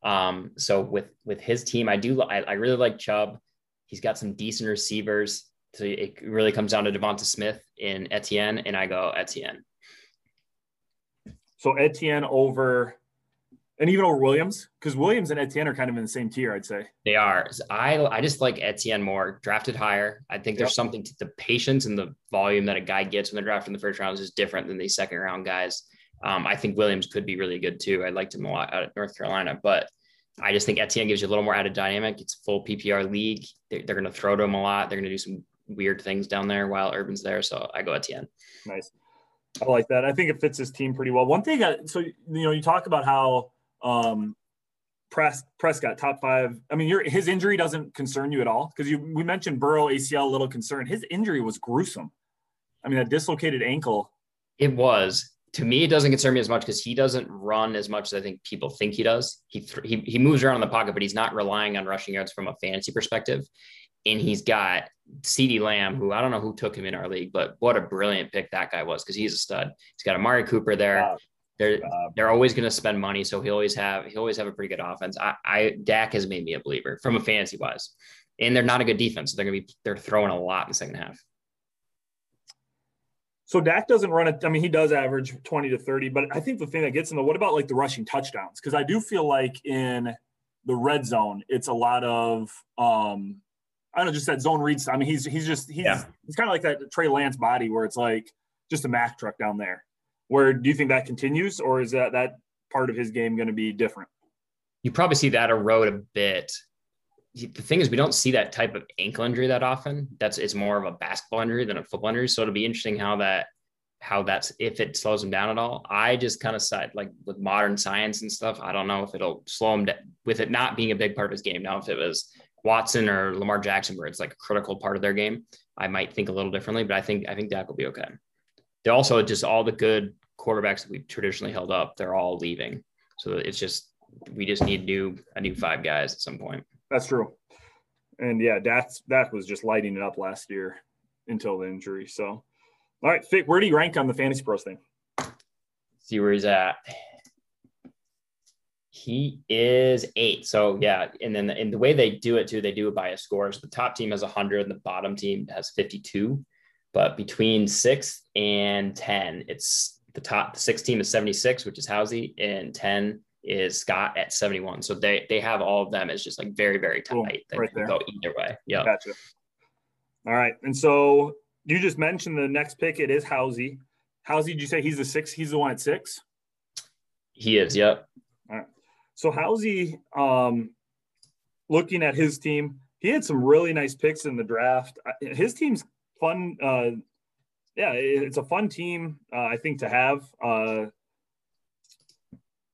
Um, so with with his team, I do I, I really like Chubb. He's got some decent receivers. So it really comes down to Devonta Smith in Etienne, and I go Etienne. So Etienne over, and even over Williams, because Williams and Etienne are kind of in the same tier, I'd say. They are. I I just like Etienne more, drafted higher. I think there's yep. something to the patience and the volume that a guy gets when they're drafted in the first round is different than these second round guys. Um, I think Williams could be really good too. I liked him a lot out at North Carolina, but I just think Etienne gives you a little more added dynamic. It's full PPR league. They're, they're going to throw to him a lot. They're going to do some weird things down there while Urban's there. So I go Etienne. Nice. I like that. I think it fits his team pretty well. One thing, I, so you know, you talk about how um, Pres, Prescott top five. I mean, your his injury doesn't concern you at all because you we mentioned Burrow ACL, a little concern. His injury was gruesome. I mean, a dislocated ankle. It was, to me, it doesn't concern me as much because he doesn't run as much as I think people think he does. He, th- he he moves around in the pocket, but he's not relying on rushing yards from a fantasy perspective. And he's got CeeDee Lamb, who I don't know who took him in our league, but what a brilliant pick that guy was because he's a stud. He's got Amari Cooper there. Wow. They're they're always going to spend money, so he always have he always have a pretty good offense. I, I Dak has made me a believer from a fantasy wise, and they're not a good defense. So they're going to be they're throwing a lot in the second half. So Dak doesn't run it. I mean, he does average 20 to 30, but I think the thing that gets in the what about like the rushing touchdowns? Because I do feel like in the red zone, it's a lot of um I don't know, just that zone reads. I mean, he's he's just he's yeah. he's kind of like that Trey Lance body where it's like just a Mack truck down there. Where do you think that continues, or is that that part of his game going to be different? You probably see that erode a bit the thing is we don't see that type of ankle injury that often that's it's more of a basketball injury than a football injury so it'll be interesting how that how that's if it slows him down at all i just kind of side like with modern science and stuff i don't know if it'll slow him down with it not being a big part of his game now if it was Watson or Lamar Jackson, where it's like a critical part of their game, I might think a little differently. But I think I think Dak will be okay. They also just all the good quarterbacks that we've traditionally held up, they're all leaving. So it's just we just need new a new five guys at some point. That's true. And yeah, that's that was just lighting it up last year until the injury. So all right, Fick, where do you rank on the fantasy pros thing? See where he's at. He is eight. So yeah, and then in the way they do it too, they do it by a score. So the top team has 100, and the bottom team has 52. But between six and 10, it's the top six team is 76, which is Housey, and 10 is Scott at 71. So they they have all of them as just like very, very tight. Cool. They right can there. go either way. Yeah. Gotcha. All right. And so you just mentioned the next pick. It is Housey. Housey, did you say he's the six? He's the one at six? He is, yep. All right. So Housey, um, looking at his team, he had some really nice picks in the draft. His team's fun. Uh, yeah, it's a fun team, uh, I think, to have. Uh,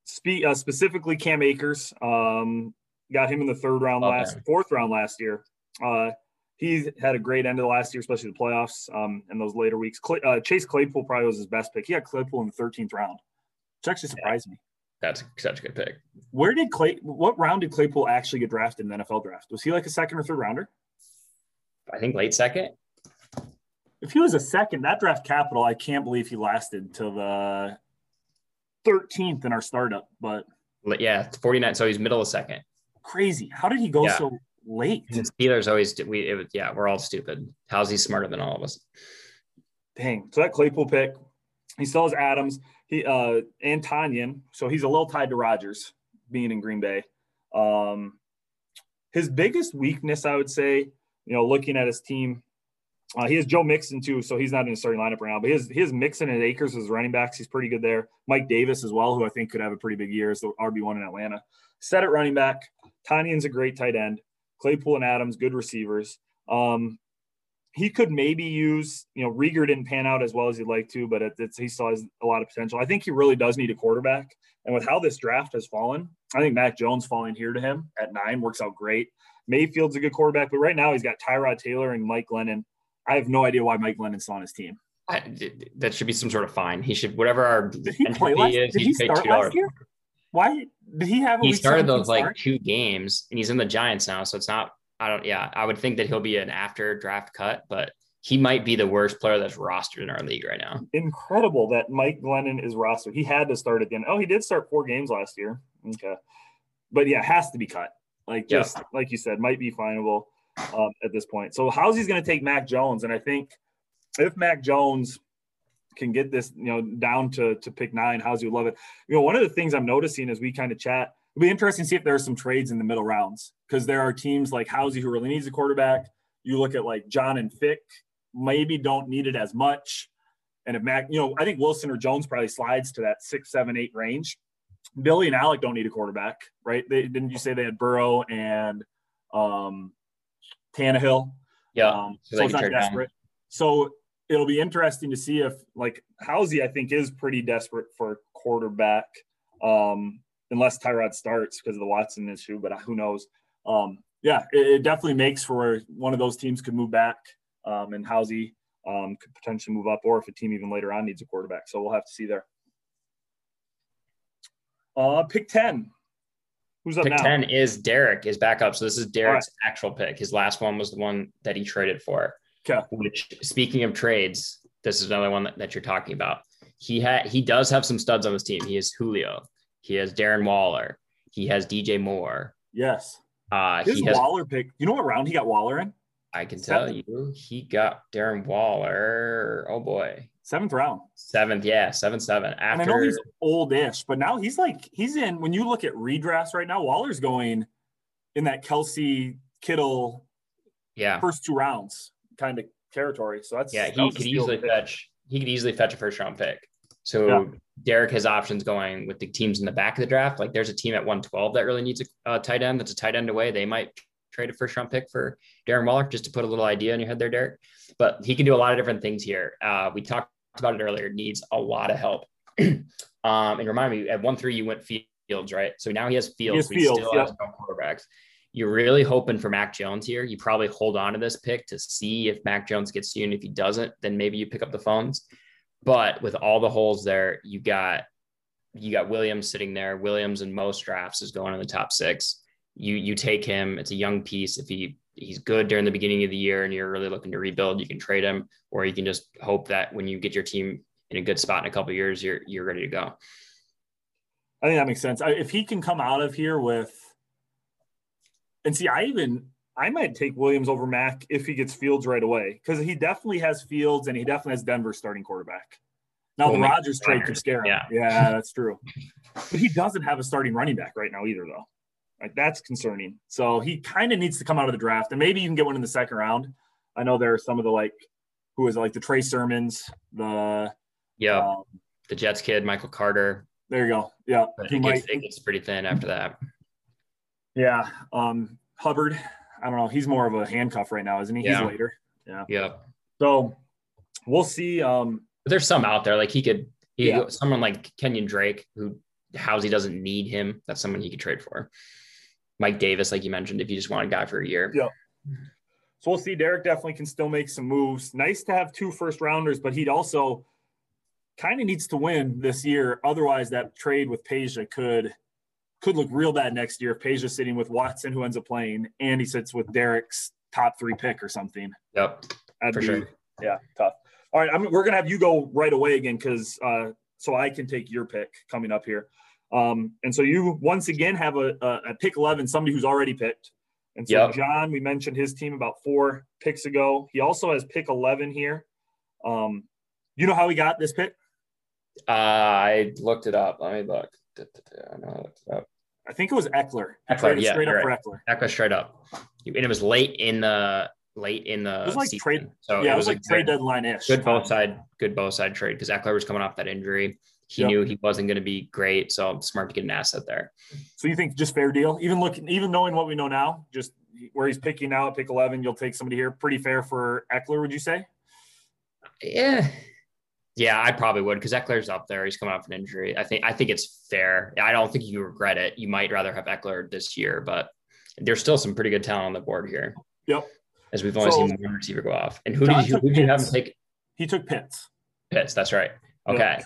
spe- uh, specifically, Cam Akers um, got him in the third round okay. last, fourth round last year. Uh, he had a great end of the last year, especially the playoffs um, and those later weeks. Clay, uh, Chase Claypool probably was his best pick. He had Claypool in the 13th round, which actually surprised yeah. me. That's such a good pick. Where did Clay? What round did Claypool actually get drafted in the NFL draft? Was he like a second or third rounder? I think late second. If he was a second, that draft capital, I can't believe he lasted till the 13th in our startup. But yeah, 49. So he's middle of second. Crazy. How did he go yeah. so late? The Steelers always we it was, yeah, we're all stupid. How's he smarter than all of us? Dang. So that Claypool pick, he still has Adams. He uh and Tonyan. So he's a little tied to Rodgers being in Green Bay. Um his biggest weakness, I would say, you know, looking at his team, uh, he has Joe Mixon too, so he's not in the starting lineup right now. But he has Mixon and Akers as running backs. He's pretty good there. Mike Davis as well, who I think could have a pretty big year as the RB one in Atlanta. Set at running back. Tonyan's a great tight end. Claypool and Adams, good receivers. Um, he could maybe use, you know, Reagor didn't pan out as well as he'd like to, but it, he still has a lot of potential. I think he really does need a quarterback. And with how this draft has fallen, I think Mac Jones falling here to him at nine works out great. Mayfield's a good quarterback, but right now he's got Tyrod Taylor and Mike Glennon I have no idea why Mike Glennon's on his team. I, that should be some sort of fine. He should whatever our did he play last, is. Did he start last year? Why did he have? he started those start? like two games, and he's in the Giants now, so it's not. I don't. Yeah, I would think that he'll be an after draft cut, but he might be the worst player that's rostered in our league right now. Incredible that Mike Glennon is rostered. He had to start again. Oh, he did start four games last year. Okay, but yeah, has to be cut. Like just yeah. like you said, might be finable um, at this point. So Housey's going to take Mac Jones, and I think if Mac Jones can get this, you know, down to to pick nine, Housey would love it. You know, one of the things I'm noticing as we kind of chat, it'll be interesting to see if there are some trades in the middle rounds because there are teams like Housey who really needs a quarterback. You look at like John and Fick, maybe don't need it as much. And if Mac, you know, I think Wilson or Jones probably slides to that six, seven, eight range. Billy and Alec don't need a quarterback, right? They didn't you say they had Burrow and um, Tannehill. Yeah. Um, so, so it's not desperate. Down. So it'll be interesting to see if like Housey, I think, is pretty desperate for quarterback. Um, unless Tyrod starts because of the Watson issue, but who knows? Um, yeah, it, it, definitely makes for one of those teams could move back, um, and Housey um, could potentially move up, or if a team even later on needs a quarterback. So we'll have to see there. Uh, pick ten. Who's up pick now? 10 is Derek is back up. So this is Derek's right. actual pick. His last one was the one that he traded for. Okay. Which speaking of trades, this is another one that, that you're talking about. He had he does have some studs on his team. He has Julio. He has Darren Waller. He has DJ Moore. Yes. Uh His he has, Waller pick. You know what round he got Waller in? I can Seven. tell you he got Darren Waller. Oh boy. Seventh round. Seventh, yeah, seven seven. After and I know he's oldish, but now he's like he's in. When you look at redrafts right now, Waller's going in that Kelce Kittle, yeah, first two rounds kind of territory. So that's yeah, he could easily fetch. He could easily fetch a first round pick. So yeah. Derek has options going with the teams in the back of the draft. Like there's a team at 112 that really needs a, a tight end. That's a tight end away. They might trade a first round pick for Darren Waller just to put a little idea in your head there, Derek. But he can do a lot of different things here. Uh, we talked about it earlier, needs a lot of help. um, and remind me, at one three you went Fields, right? So now he has Fields. He has Fields still yep. has no quarterbacks. you're really hoping for Mac Jones here. You probably hold on to this pick to see if Mac Jones gets you. And if he doesn't, then maybe you pick up the phones. But with all the holes there, you got you got Williams sitting there. Williams in most drafts is going in the top six. You you take him. It's a young piece. If he he's good during the beginning of the year and you're really looking to rebuild, you can trade him, or you can just hope that when you get your team in a good spot in a couple years, you're you're ready to go. I think that makes sense. If he can come out of here with, and see, I even I might take Williams over Mac if he gets Fields right away because he definitely has Fields and he definitely has Denver starting quarterback. Now well, the Rodgers trade could scare him. Yeah. yeah, that's true. But he doesn't have a starting running back right now either, though. Like that's concerning. So he kind of needs to come out of the draft, and maybe you can get one in the second round. I know there are some of the like, who is it, like the Trey Sermons, the yeah, um, the Jets kid, Michael Carter. There you go. Yeah, but it, gets, it gets pretty thin after that. Yeah, um, Hubbard. I don't know. He's more of a handcuff right now, isn't he? Yeah. He's later. Yeah. Yeah. So we'll see. Um, but there's some out there like he could. He yeah. someone like Kenyan Drake who Housey doesn't need him. That's someone he could trade for. Mike Davis, like you mentioned, if you just want a guy for a year. Yeah. So we'll see. Derek definitely can still make some moves. Nice to have two first rounders, but he'd also kind of needs to win this year. Otherwise, that trade with Peja could could look real bad next year if Peja's sitting with Watson, who ends up playing, and he sits with Derek's top three pick or something. Yep. That'd for be, sure. Yeah, tough. All right, I'm, we're gonna have you go right away again because uh, so I can take your pick coming up here. Um, and so you once again have a, a, a pick 11, somebody who's already picked. And so yep. John, we mentioned his team about four picks ago. He also has pick 11 here. Um, you know how he got this pick? Uh, I looked it up. Let me look. I know I looked it up. I think it was Ekeler. Ekeler, yeah, straight up right. for Ekeler. Ekeler straight up, and it was late in the late in the. It was like season. trade. So yeah, it was, it was like trade deadline ish. Good both side, good both side trade because Ekeler was coming off that injury. He yep. knew he wasn't going to be great, so smart to get an asset there. So you think just fair deal, even looking, even knowing what we know now, just where he's picking now at pick eleven, you'll take somebody here. Pretty fair for Ekeler, would you say? Yeah, yeah, I probably would because Ekeler's up there. He's coming off an injury. I think I think it's fair. I don't think you regret it. You might rather have Eckler this year, but there's still some pretty good talent on the board here. Yep. As we've only so, seen one receiver go off. And who John did you who did you have him take? He took Pitts. Pitts, that's right. Okay. Yep.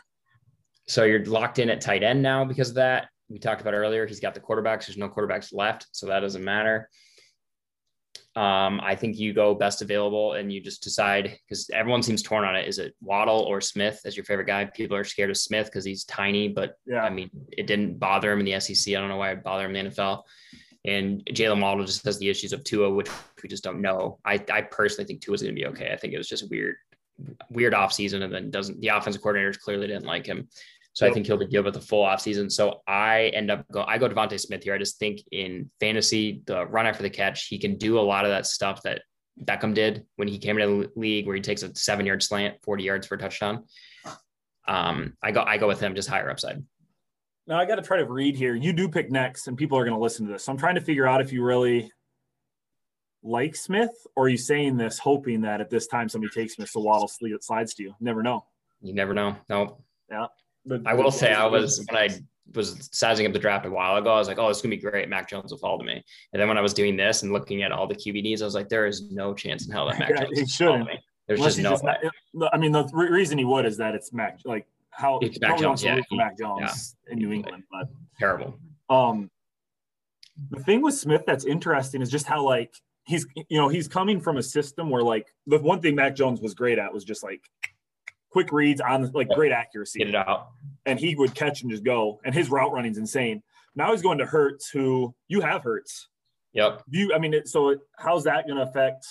So you're locked in at tight end now because of that. We talked about earlier. He's got the quarterbacks. There's no quarterbacks left, so that doesn't matter. Um, I think you go best available and you just decide because everyone seems torn on it. Is it Waddle or Smith as your favorite guy? People are scared of Smith because he's tiny, but yeah, I mean, it didn't bother him in the SEC. I don't know why it bothered him in the NFL. And Jalen Waddle just has the issues of Tua, which we just don't know. I, I personally think Tua is going to be okay. I think it was just weird, weird off season, and then doesn't the offensive coordinators clearly didn't like him. So yep. I think he'll be good with the full offseason. So I end up go I go DeVonta Smith here. I just think in fantasy, the run after the catch, he can do a lot of that stuff that Beckham did when he came into the league, where he takes a seven yard slant, 40 yards for a touchdown. Um, I go I go with him just higher upside. Now I got to try to read here. You do pick next, and people are going to listen to this. So I'm trying to figure out if you really like Smith, or are you saying this hoping that at this time somebody takes Smith so Waddle slides to you? Never know. You never know. No. Yeah. The, I will say I was when I was sizing up the draft a while ago, I was like, oh, it's gonna be great. Mac Jones will fall to me. And then when I was doing this and looking at all the QBDs, I was like, there is no chance in hell that Mac yeah, Jones he shouldn't. There's Unless just no. Just I mean, the re- reason he would is that it's Mac. Like how it's Mac Jones, yeah, he, Mac Jones yeah. in New England, but terrible. Um, the thing with Smith that's interesting is just how like he's you know he's coming from a system where like the one thing Mac Jones was great at was just like quick reads on like great accuracy. Get it out. And he would catch and just go. And his route running is insane. Now he's going to Hurts, who you have Hurts. Yep. You, I mean, it, so how's that going to affect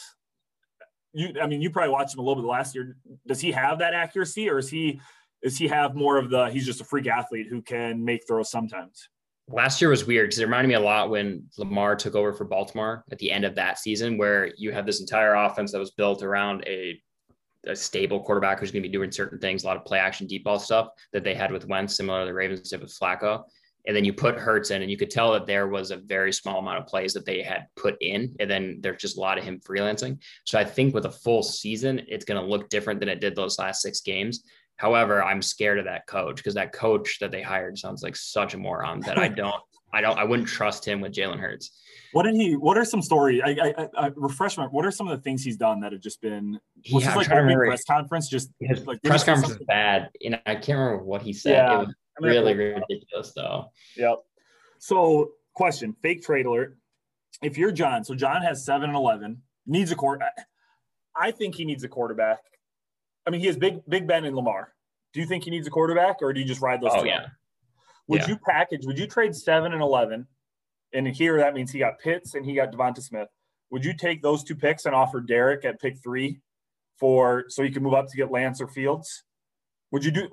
you? I mean, you probably watched him a little bit last year. Does he have that accuracy, or is he, does he have more of the? He's just a freak athlete who can make throws sometimes. Last year was weird because it reminded me a lot when Lamar took over for Baltimore at the end of that season, where you have this entire offense that was built around a a stable quarterback who's going to be doing certain things, a lot of play action deep ball stuff that they had with Wentz, similar to the Ravens did with Flacco. And then you put Hurts in, and you could tell that there was a very small amount of plays that they had put in. And then there's just a lot of him freelancing. So I think with a full season, it's going to look different than it did those last six games. However, I'm scared of that coach because that coach that they hired sounds like such a moron that I don't I don't. I wouldn't trust him with Jalen Hurts. What did he? What are some stories? I, I, I refreshment. What are some of the things he's done that have just been? He, Was I'm like opening press conference? Just His like, press conference something? bad, and I can't remember what he said. Yeah. It was I'm gonna really ridiculous, though. Yep. So, question: Fake trade alert. If you're John, so John has seven and eleven, needs a quarter. I think he needs a quarterback. I mean, he has Big Big Ben and Lamar. Do you think he needs a quarterback, or do you just ride those? Oh two yeah? Would Yeah. you package? Would you trade seven and eleven? And here that means he got Pitts and he got Devonta Smith. Would you take those two picks and offer Derek at pick three for so you can move up to get Lance or Fields? Would you do?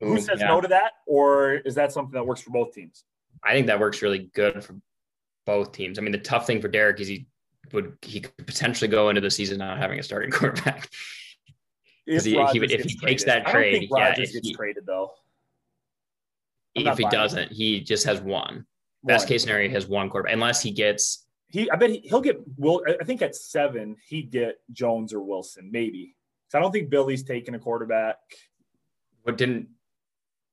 Who Ooh, says yeah. no to that, or is that something that works for both teams? I think that works really good for both teams. I mean, the tough thing for Derek is he would he could potentially go into the season not having a starting quarterback. If, he- he- if he takes that trade, yeah, Rodgers if gets he- traded though. I'm if he doesn't, he just has one. Best One. case scenario, he has one quarterback, unless he gets. he, I bet he, he'll get. Will I think at seven he'd get Jones or Wilson maybe. So I don't think Billy's taking a quarterback. What didn't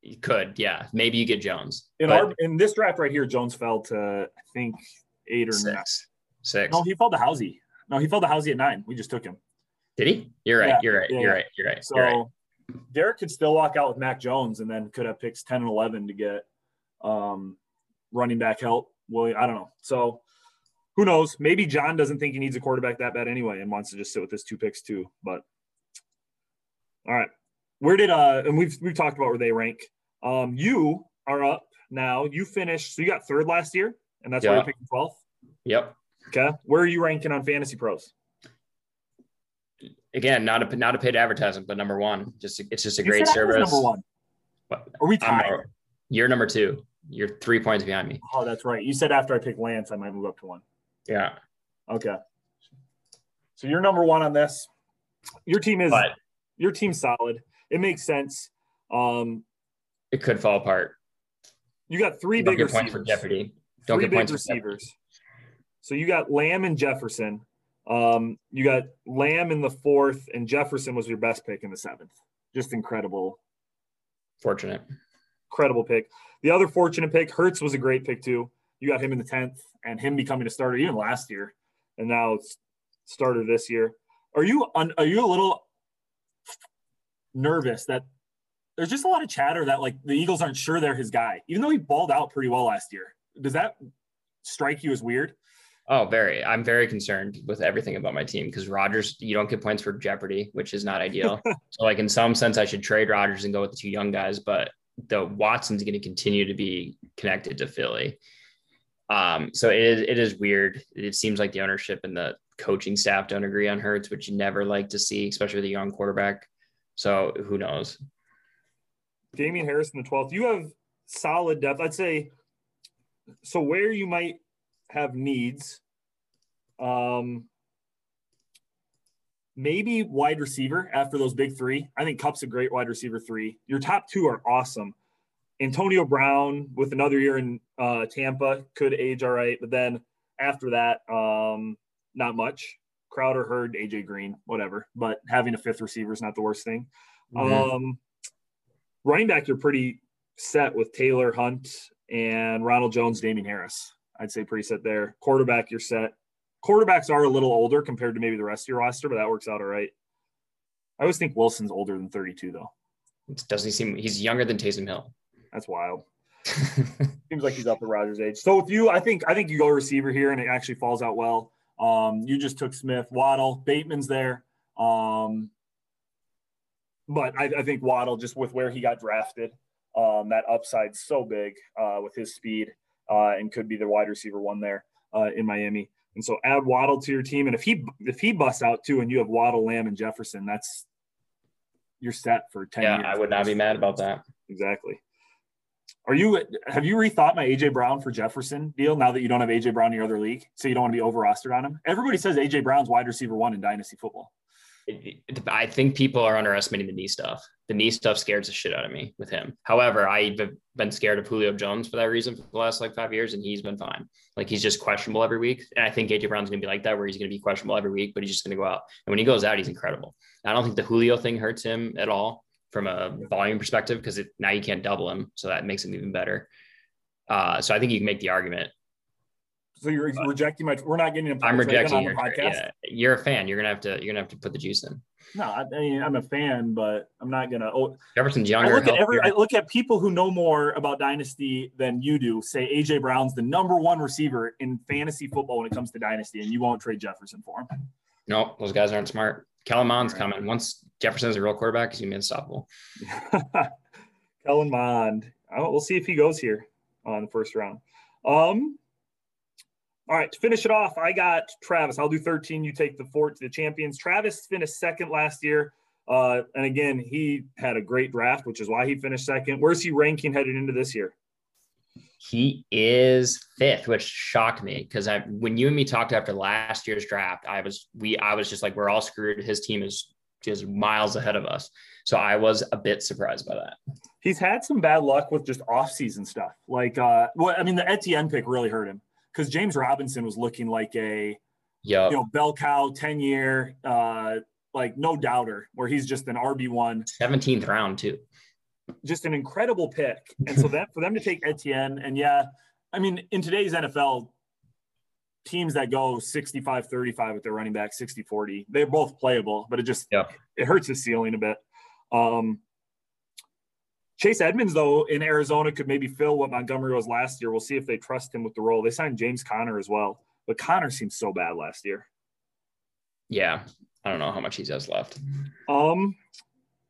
he could yeah maybe you get Jones In our in this draft right here, Jones fell to I think eight or nine. six six No, he fell to Housey. No, he fell to Housey at nine. We just took him. Did he? You're right. Yeah, you're right. yeah, You're right. You're right. So You're right. Derek could still walk out with Mac Jones and then could have picks 10 and 11 to get um, running back help. Well, I don't know. So who knows? Maybe John doesn't think he needs a quarterback that bad anyway and wants to just sit with his two picks too. But all right. Where did uh and we've we've talked about where they rank. Um you are up now. You finished so you got third last year, and that's why Yeah. you're picking 12th. Yep. Okay. Where are you ranking on fantasy pros? Again, not a not a paid advertisement, but number one. Just it's just a You great said I was service. Number one. What- Are we tied? you're number two. You're three points behind me. Oh, that's right. You said after I pick Lance, I might move up to one. Yeah. Okay. So you're number one on this. Your team is But your team's solid. It makes sense. Um, it could fall apart. you got 3 Don't big get points for. Jeopardy. Don't Three get big points for Jeopardy. receivers. So you got Lamb and Jefferson. Um, you got Lamb in the fourth, and Jefferson was your best pick in the seventh. Just incredible, Fortunate. incredible pick. The other fortunate pick, Hurts was a great pick too. You got him in the tenth, and him becoming a starter even last year, and now it's starter this year. Are you un, are you a little nervous that there's just a lot of chatter that like the Eagles aren't sure they're his guy, even though he balled out pretty well last year? Does that strike you as weird? Oh, very. I'm very concerned with everything about my team because Rodgers, you don't get points for Jeopardy, which is not ideal. so, like in some sense, I should trade Rodgers and go with the two young guys, but the Watson's going to continue to be connected to Philly. Um, so it is it is weird. It seems like the ownership and the coaching staff don't agree on Hurts, which you never like to see, especially with a young quarterback. So who knows? Damien Harris in the 12th. You have solid depth. I'd say so where you might have needs. Um maybe wide receiver after those big three. I think Kupp's a great wide receiver three. Your top two are awesome. Antonio Brown with another year in uh, Tampa could age all right, but then after that, um, not much. Crowder, Hurd, AJ Green, whatever. But having a fifth receiver is not the worst thing. Mhm. Um, running back, you're pretty set with Taylor Hunt and Ronald Jones, Damien Harris. I'd say pretty set there. Quarterback, you're set. Quarterbacks are a little older compared to maybe the rest of your roster, but that works out all right. I always think Wilson's older than 32, though. It doesn't seem he's younger than Taysom Hill. That's wild. Seems like he's up at Rodgers' age. So with you, I think I think you go receiver here, and it actually falls out well. Um, you just took Smith, Waddle, Bateman's there. Um, but I, I think Waddle, just with where he got drafted, um, that upside's so big uh, with his speed, uh, and could be the wide receiver one there uh, in Miami. And so add Waddle to your team, and if he if he busts out too, and you have Waddle, Lamb, and Jefferson, that's you're set for ten yeah. I would not be mad about that. Exactly. Are you have you rethought my AJ Brown for Jefferson deal now that you don't have AJ Brown in your other league? So you don't want to be over rostered on him? Everybody says AJ Brown's wide receiver one in dynasty football. I think people are underestimating the knee stuff. The knee stuff scares the shit out of me with him. However, I've been scared of Julio Jones for that reason for the last like five years, and he's been fine. Like he's just questionable every week, and I think AJ Brown's gonna be like that, where he's gonna be questionable every week, but he's just gonna go out. And when he goes out, he's incredible. I don't think the Julio thing hurts him at all from a volume perspective because now you can't double him, so that makes him even better. Uh, so I think you can make the argument. So you're but rejecting my. We're not getting. A podcast. I'm rejecting your podcast. Yeah, you're a fan. You're gonna have to. You're gonna have to put the juice in. No, I, mean I'm a fan, but I'm not gonna. Oh, Jefferson's younger. I look at every. I look at people who know more about dynasty than you do. Say AJ Brown's the number one receiver in fantasy football when it comes to dynasty, and you won't trade Jefferson for him. No, those guys aren't smart. Kellen Mond's right. coming. Once Jefferson's a real quarterback, he's gonna be unstoppable. Kellen Mond. Oh, we'll see if he goes here on the first round. Um, all right, to finish it off, I got Travis. I'll do 13. You take the four to the champions. Travis finished second last year. Uh, and again, he had a great draft, which is why he finished second. Where's he ranking headed into this year? He is fifth, which shocked me because I when you and me talked after last year's draft, I was we I was just like, we're all screwed. His team is just miles ahead of us. So I was a bit surprised by that. He's had some bad luck with just off-season stuff. Like uh well, I mean the Etienne pick really hurt him because James Robinson was looking like a yeah, you know, bell cow, 10 year, uh, like no doubter, where he's just an RB1. 17th round, too. Just an incredible pick. And so that for them to take Etienne, and yeah, I mean, in today's NFL, teams that go 65 35 with their running back, 60 40, they're both playable, but it just yeah. it hurts the ceiling a bit. Um, Chase Edmonds, though, in Arizona could maybe fill what Montgomery was last year. We'll see if they trust him with the role. They signed James Conner as well, but Connor seems so bad last year. Yeah, I don't know how much he has left. Um,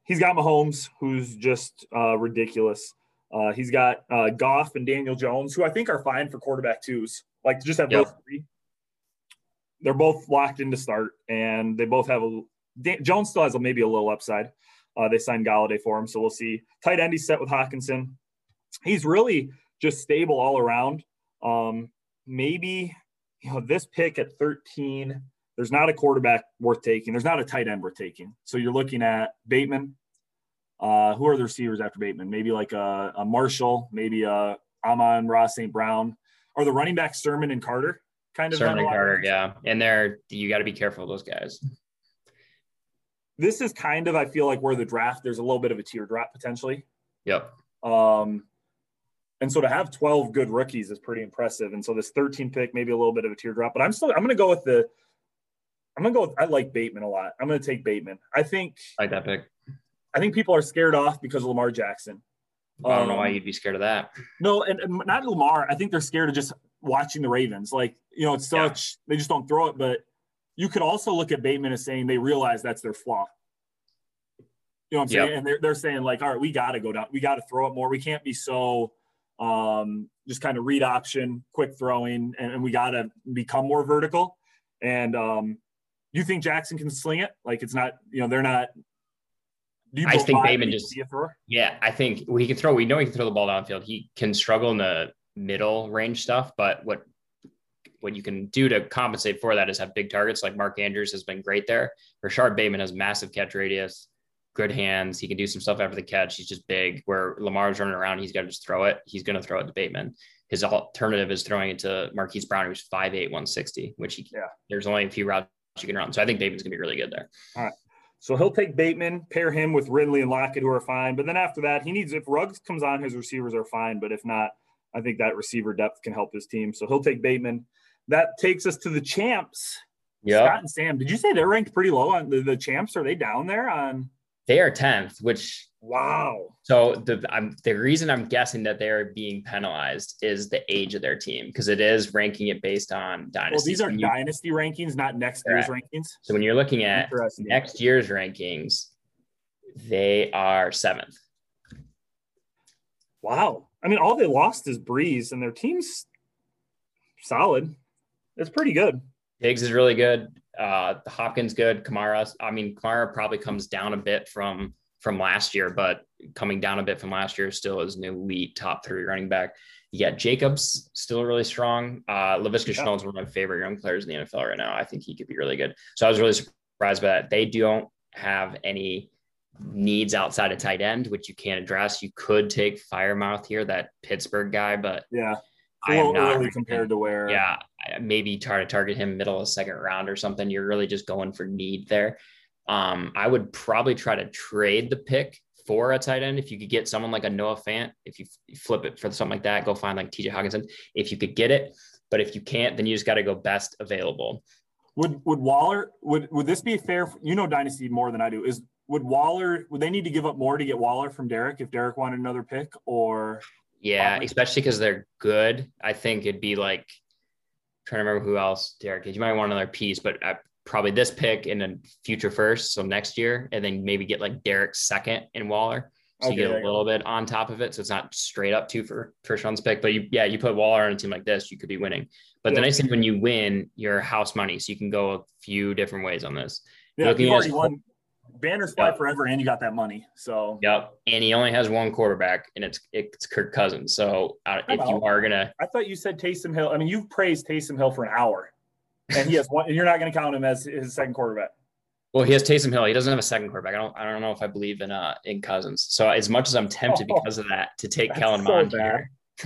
he's got Mahomes, who's just uh, ridiculous. Uh, he's got uh, Goff and Daniel Jones, who I think are fine for quarterback twos. Like just have yep. those three. They're both locked in to start, and they both have a. Dan, Jones still has a, maybe a little upside. Uh, they signed Golladay for him, so we'll see. Tight end, he's set with Hockenson. He's really just stable all around. Um, maybe you know this pick at 13. There's not a quarterback worth taking. There's not a tight end worth taking. So you're looking at Bateman. Uh, who are the receivers after Bateman? Maybe like a, a Marshall, maybe a Amon-Ra St. Brown. Are the running backs Sermon and Carter? Kind of Sermon and Carter, yeah. And they're you got to be careful of those guys this is kind of I feel like where the draft there's a little bit of a teardrop potentially. Yep. Um, and so to have 12 good rookies is pretty impressive. And so this 13 pick maybe a little bit of a teardrop, but I'm still I'm going to go with the I'm going to go with I like Bateman a lot. I'm going to take Bateman. I think I like that pick. I think people are scared off because of Lamar Jackson. I don't um, know why you'd be scared of that. No, and, and, not Lamar. I think they're scared of just watching the Ravens. Like, you know, it's such yeah. they just don't throw it, but you could also look at Bateman as saying they realize that's their flaw. You know what I'm saying? Yep. And they're, they're saying like, all right, we got to go down. We got to throw it more. We can't be so um, just kind of read option, quick throwing, and, and we got to become more vertical. And um, you think Jackson can sling it? Like it's not, you know, they're not. I think Bateman just. Yeah, I think he can throw. We know he can throw the ball downfield. He can struggle in the middle range stuff, but what what you can do to compensate for that is have big targets like Mark Andrews has been great there. Rashod Bateman has massive catch radius, good hands. He can do some stuff after the catch. He's just big. Where Lamar's running around, he's got to just throw it. He's going to throw it to Bateman. His alternative is throwing it to Marquise Brown, who's 5'8, 160, which he, yeah. there's only a few routes you can run. So I think Bateman's going to be really good there. All right. So he'll take Bateman, pair him with Ridley and Lockett, who are fine. But then after that, he needs, if Ruggs comes on, his receivers are fine. But if not, I think that receiver depth can help his team. So he'll take Bateman that takes us to the champs. Yeah. Scott and Sam. Did you say they're ranked pretty low on the, the champs? Are they down there on? They are 10th, which wow. So the I'm the reason I'm guessing that they are being penalized is the age of their team because it is ranking it based on dynasty. Well, these are you, dynasty rankings, not next year's rankings. So when you're looking at next year's rankings, they are seventh. Wow. I mean, all they lost is Brees, and their team's solid. It's pretty good. Diggs is really good. Uh, Hopkins good. Kamara. I mean, Kamara probably comes down a bit from from last year, but coming down a bit from last year still is an elite top three running back. Got Jacobs still really strong. Uh, Laviska yeah. is one of my favorite young players in the NFL right now. I think he could be really good. So I was really surprised by that. They don't have any needs outside of tight end, which you can't address. You could take Freiermuth here, that Pittsburgh guy, but yeah, a little early compared to where yeah maybe try to target him middle of second round or something you're really just going for need there um, i would probably try to trade the pick for a tight end. If you could get someone like a Noah Fant, if you flip it for something like that, go find like TJ Hockenson. If you could get it, but if you can't, then you just got to go best available. Would would Waller would would this be fair? You know Dynasty more than I do. Is would Waller would they need to give up more to get Waller from Derek if Derek wanted another pick or? Yeah, especially because they're good. I think it'd be like trying to remember who else Derek. Is you might want another piece, but uh, probably this pick and then future first, so next year, and then maybe get like Derek's second in Waller. So okay, you get a little bit on top of it. So it's not straight up two for first round's pick. But you, yeah, you put Waller on a team like this, you could be winning. But yeah. the nice thing when you win, your house money. So you can go a few different ways on this. Yeah, you already won. Banners fly yep. forever, and you got that money. So yep, and he only has one quarterback, and it's it's Kirk Cousins. So uh, if you are gonna, I thought you said Taysom Hill. I mean, you've praised Taysom Hill for an hour, and he has one, and you're not going to count him as his second quarterback. Well, he has Taysom Hill. He doesn't have a second quarterback. I don't. I don't know if I believe in uh in Cousins. So as much as I'm tempted oh, because of that to take Kellen so Mond here,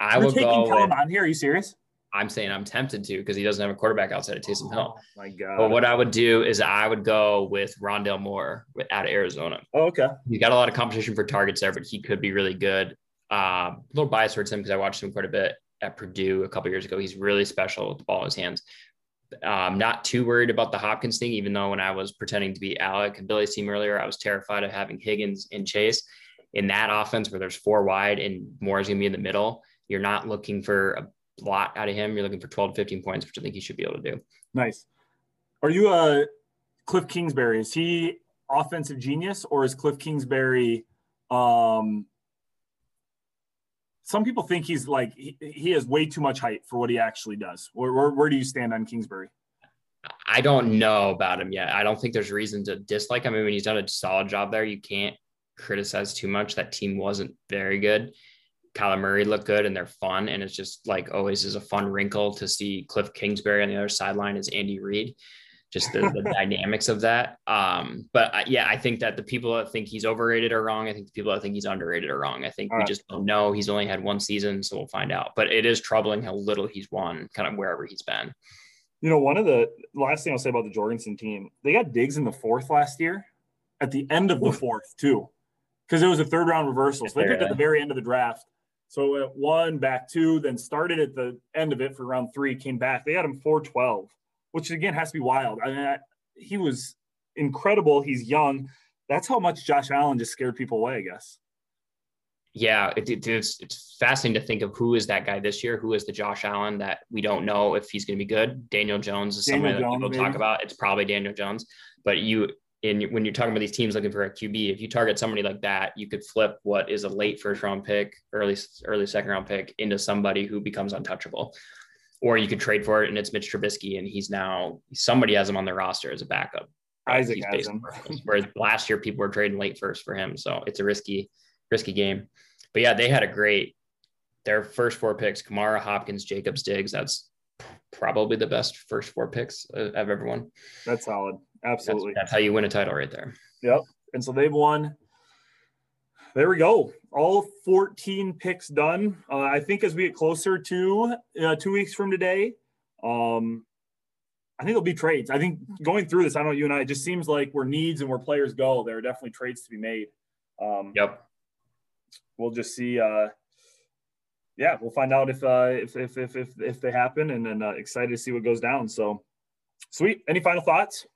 I You're will taking go. Kellen Mond here? Are you serious? I'm saying I'm tempted to because he doesn't have a quarterback outside of Taysom Hill. Oh my God. But what I would do is I would go with Rondale Moore out of Arizona. Oh, okay. He's got a lot of competition for targets there, but he could be really good. Uh, a little bias towards him because I watched him quite a bit at Purdue a couple years ago. He's really special with the ball in his hands. Um, not too worried about the Hopkins thing, even though when I was pretending to be Alec and Billy's team earlier, I was terrified of having Higgins and Chase in that offense where there's four wide and Moore is going to be in the middle. You're not looking for a lot out of him. You're looking for 12 to 15 points, which I think he should be able to do. Nice. Are you a uh, Cliff Kingsbury? Is he offensive genius or is Cliff Kingsbury um, some people think he's like he, he has way too much height for what he actually does. Where, where, where, do you stand on Kingsbury? I don't know about him yet. I don't think there's reason to dislike him. I mean, he's done a solid job there. You can't criticize too much. That team wasn't very good. Kyler Murray look good and they're fun. And it's just like always is a fun wrinkle to see Cliff Kingsbury on the other sideline as Andy Reid just the, the dynamics of that. Um, but I, yeah, I think that the people that think he's overrated are wrong. I think the people that think he's underrated are wrong. I think All we right. just don't know. He's only had one season, so we'll find out. But it is troubling how little he's won, kind of wherever he's been. You know, one of the last thing I'll say about the Jorgensen team, they got Diggs in the fourth last year, at the end of the fourth too, because it was a third round reversal. So they picked at the very end of the draft. So it one, back two, then started at the end of it for round three, came back. They had him 412 which again has to be wild. I mean, I, he was incredible. He's young. That's how much Josh Allen just scared people away, I guess. Yeah, it, it, it's it's fascinating to think of who is that guy this year. Who is the Josh Allen that we don't know if he's going to be good? Daniel Jones is Daniel somebody Jones, that people maybe. talk about. It's probably Daniel Jones, but you in when you're talking about these teams looking for a QB, if you target somebody like that, you could flip what is a late first round pick, early early second round pick into somebody who becomes untouchable or you could trade for it and it's Mitch Trubisky and he's now somebody has him on their roster as a backup. Isaac has him. Whereas last year people were trading late first for him, so it's a risky, risky game. But yeah, they had a great their first four picks: Kamara, Hopkins, Jacobs, Diggs. That's probably the best first four picks I've ever won. That's solid. Absolutely. That's, that's how you win a title right there. Yep. And so they've won there we go. All 14 picks done. Uh, I think as we get closer to uh, two weeks from today, um, I think it'll be trades. I think going through this, I don't know you and I, it just seems like where needs and where players go, there are definitely trades to be made. Um, yep. We'll just see. Uh, yeah, we'll find out if, uh, if, if, if, if, if they happen and then uh, excited to see what goes down. So sweet. Any final thoughts?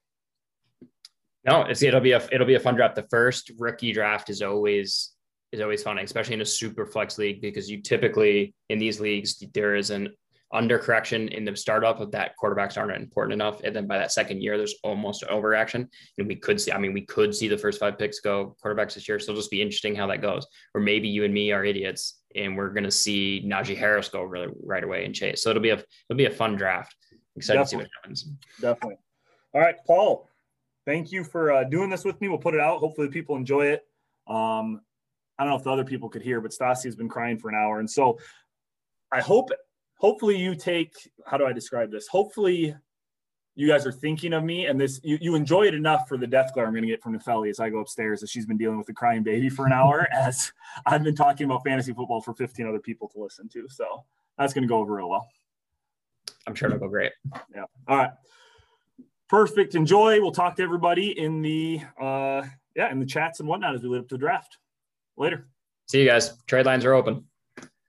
No, it'll be a it'll be a fun draft. The first rookie draft is always is always fun, especially in a super flex league because you typically in these leagues there is an under correction in the startup of that quarterbacks aren't important enough, and then by that second year there's almost overreaction. And we could see, I mean, we could see the first five picks go quarterbacks this year. So it'll just be interesting how that goes. Or maybe you and me are idiots and we're going to see Najee Harris go really right away and chase. So it'll be a it'll be a fun draft. Excited Definitely. to see what happens. Definitely. All right, Paul thank you for uh, doing this with me. We'll put it out. Hopefully, people enjoy it. Um, I don't know if the other people could hear, but Stassi has been crying for an hour, and so I hope, hopefully, you take. How do I describe this? Hopefully, you guys are thinking of me, and this you, you enjoy it enough for the death glare I'm going to get from Nefeli as I go upstairs, as she's been dealing with a crying baby for an hour, as I've been talking about fantasy football for 15 other people to listen to. So that's going to go over real well. I'm sure it'll go great. Yeah. All right. Perfect. Enjoy. We'll talk to everybody in the uh, yeah, in the chats and whatnot as we lead up to the draft. Later. See you guys. Trade lines are open.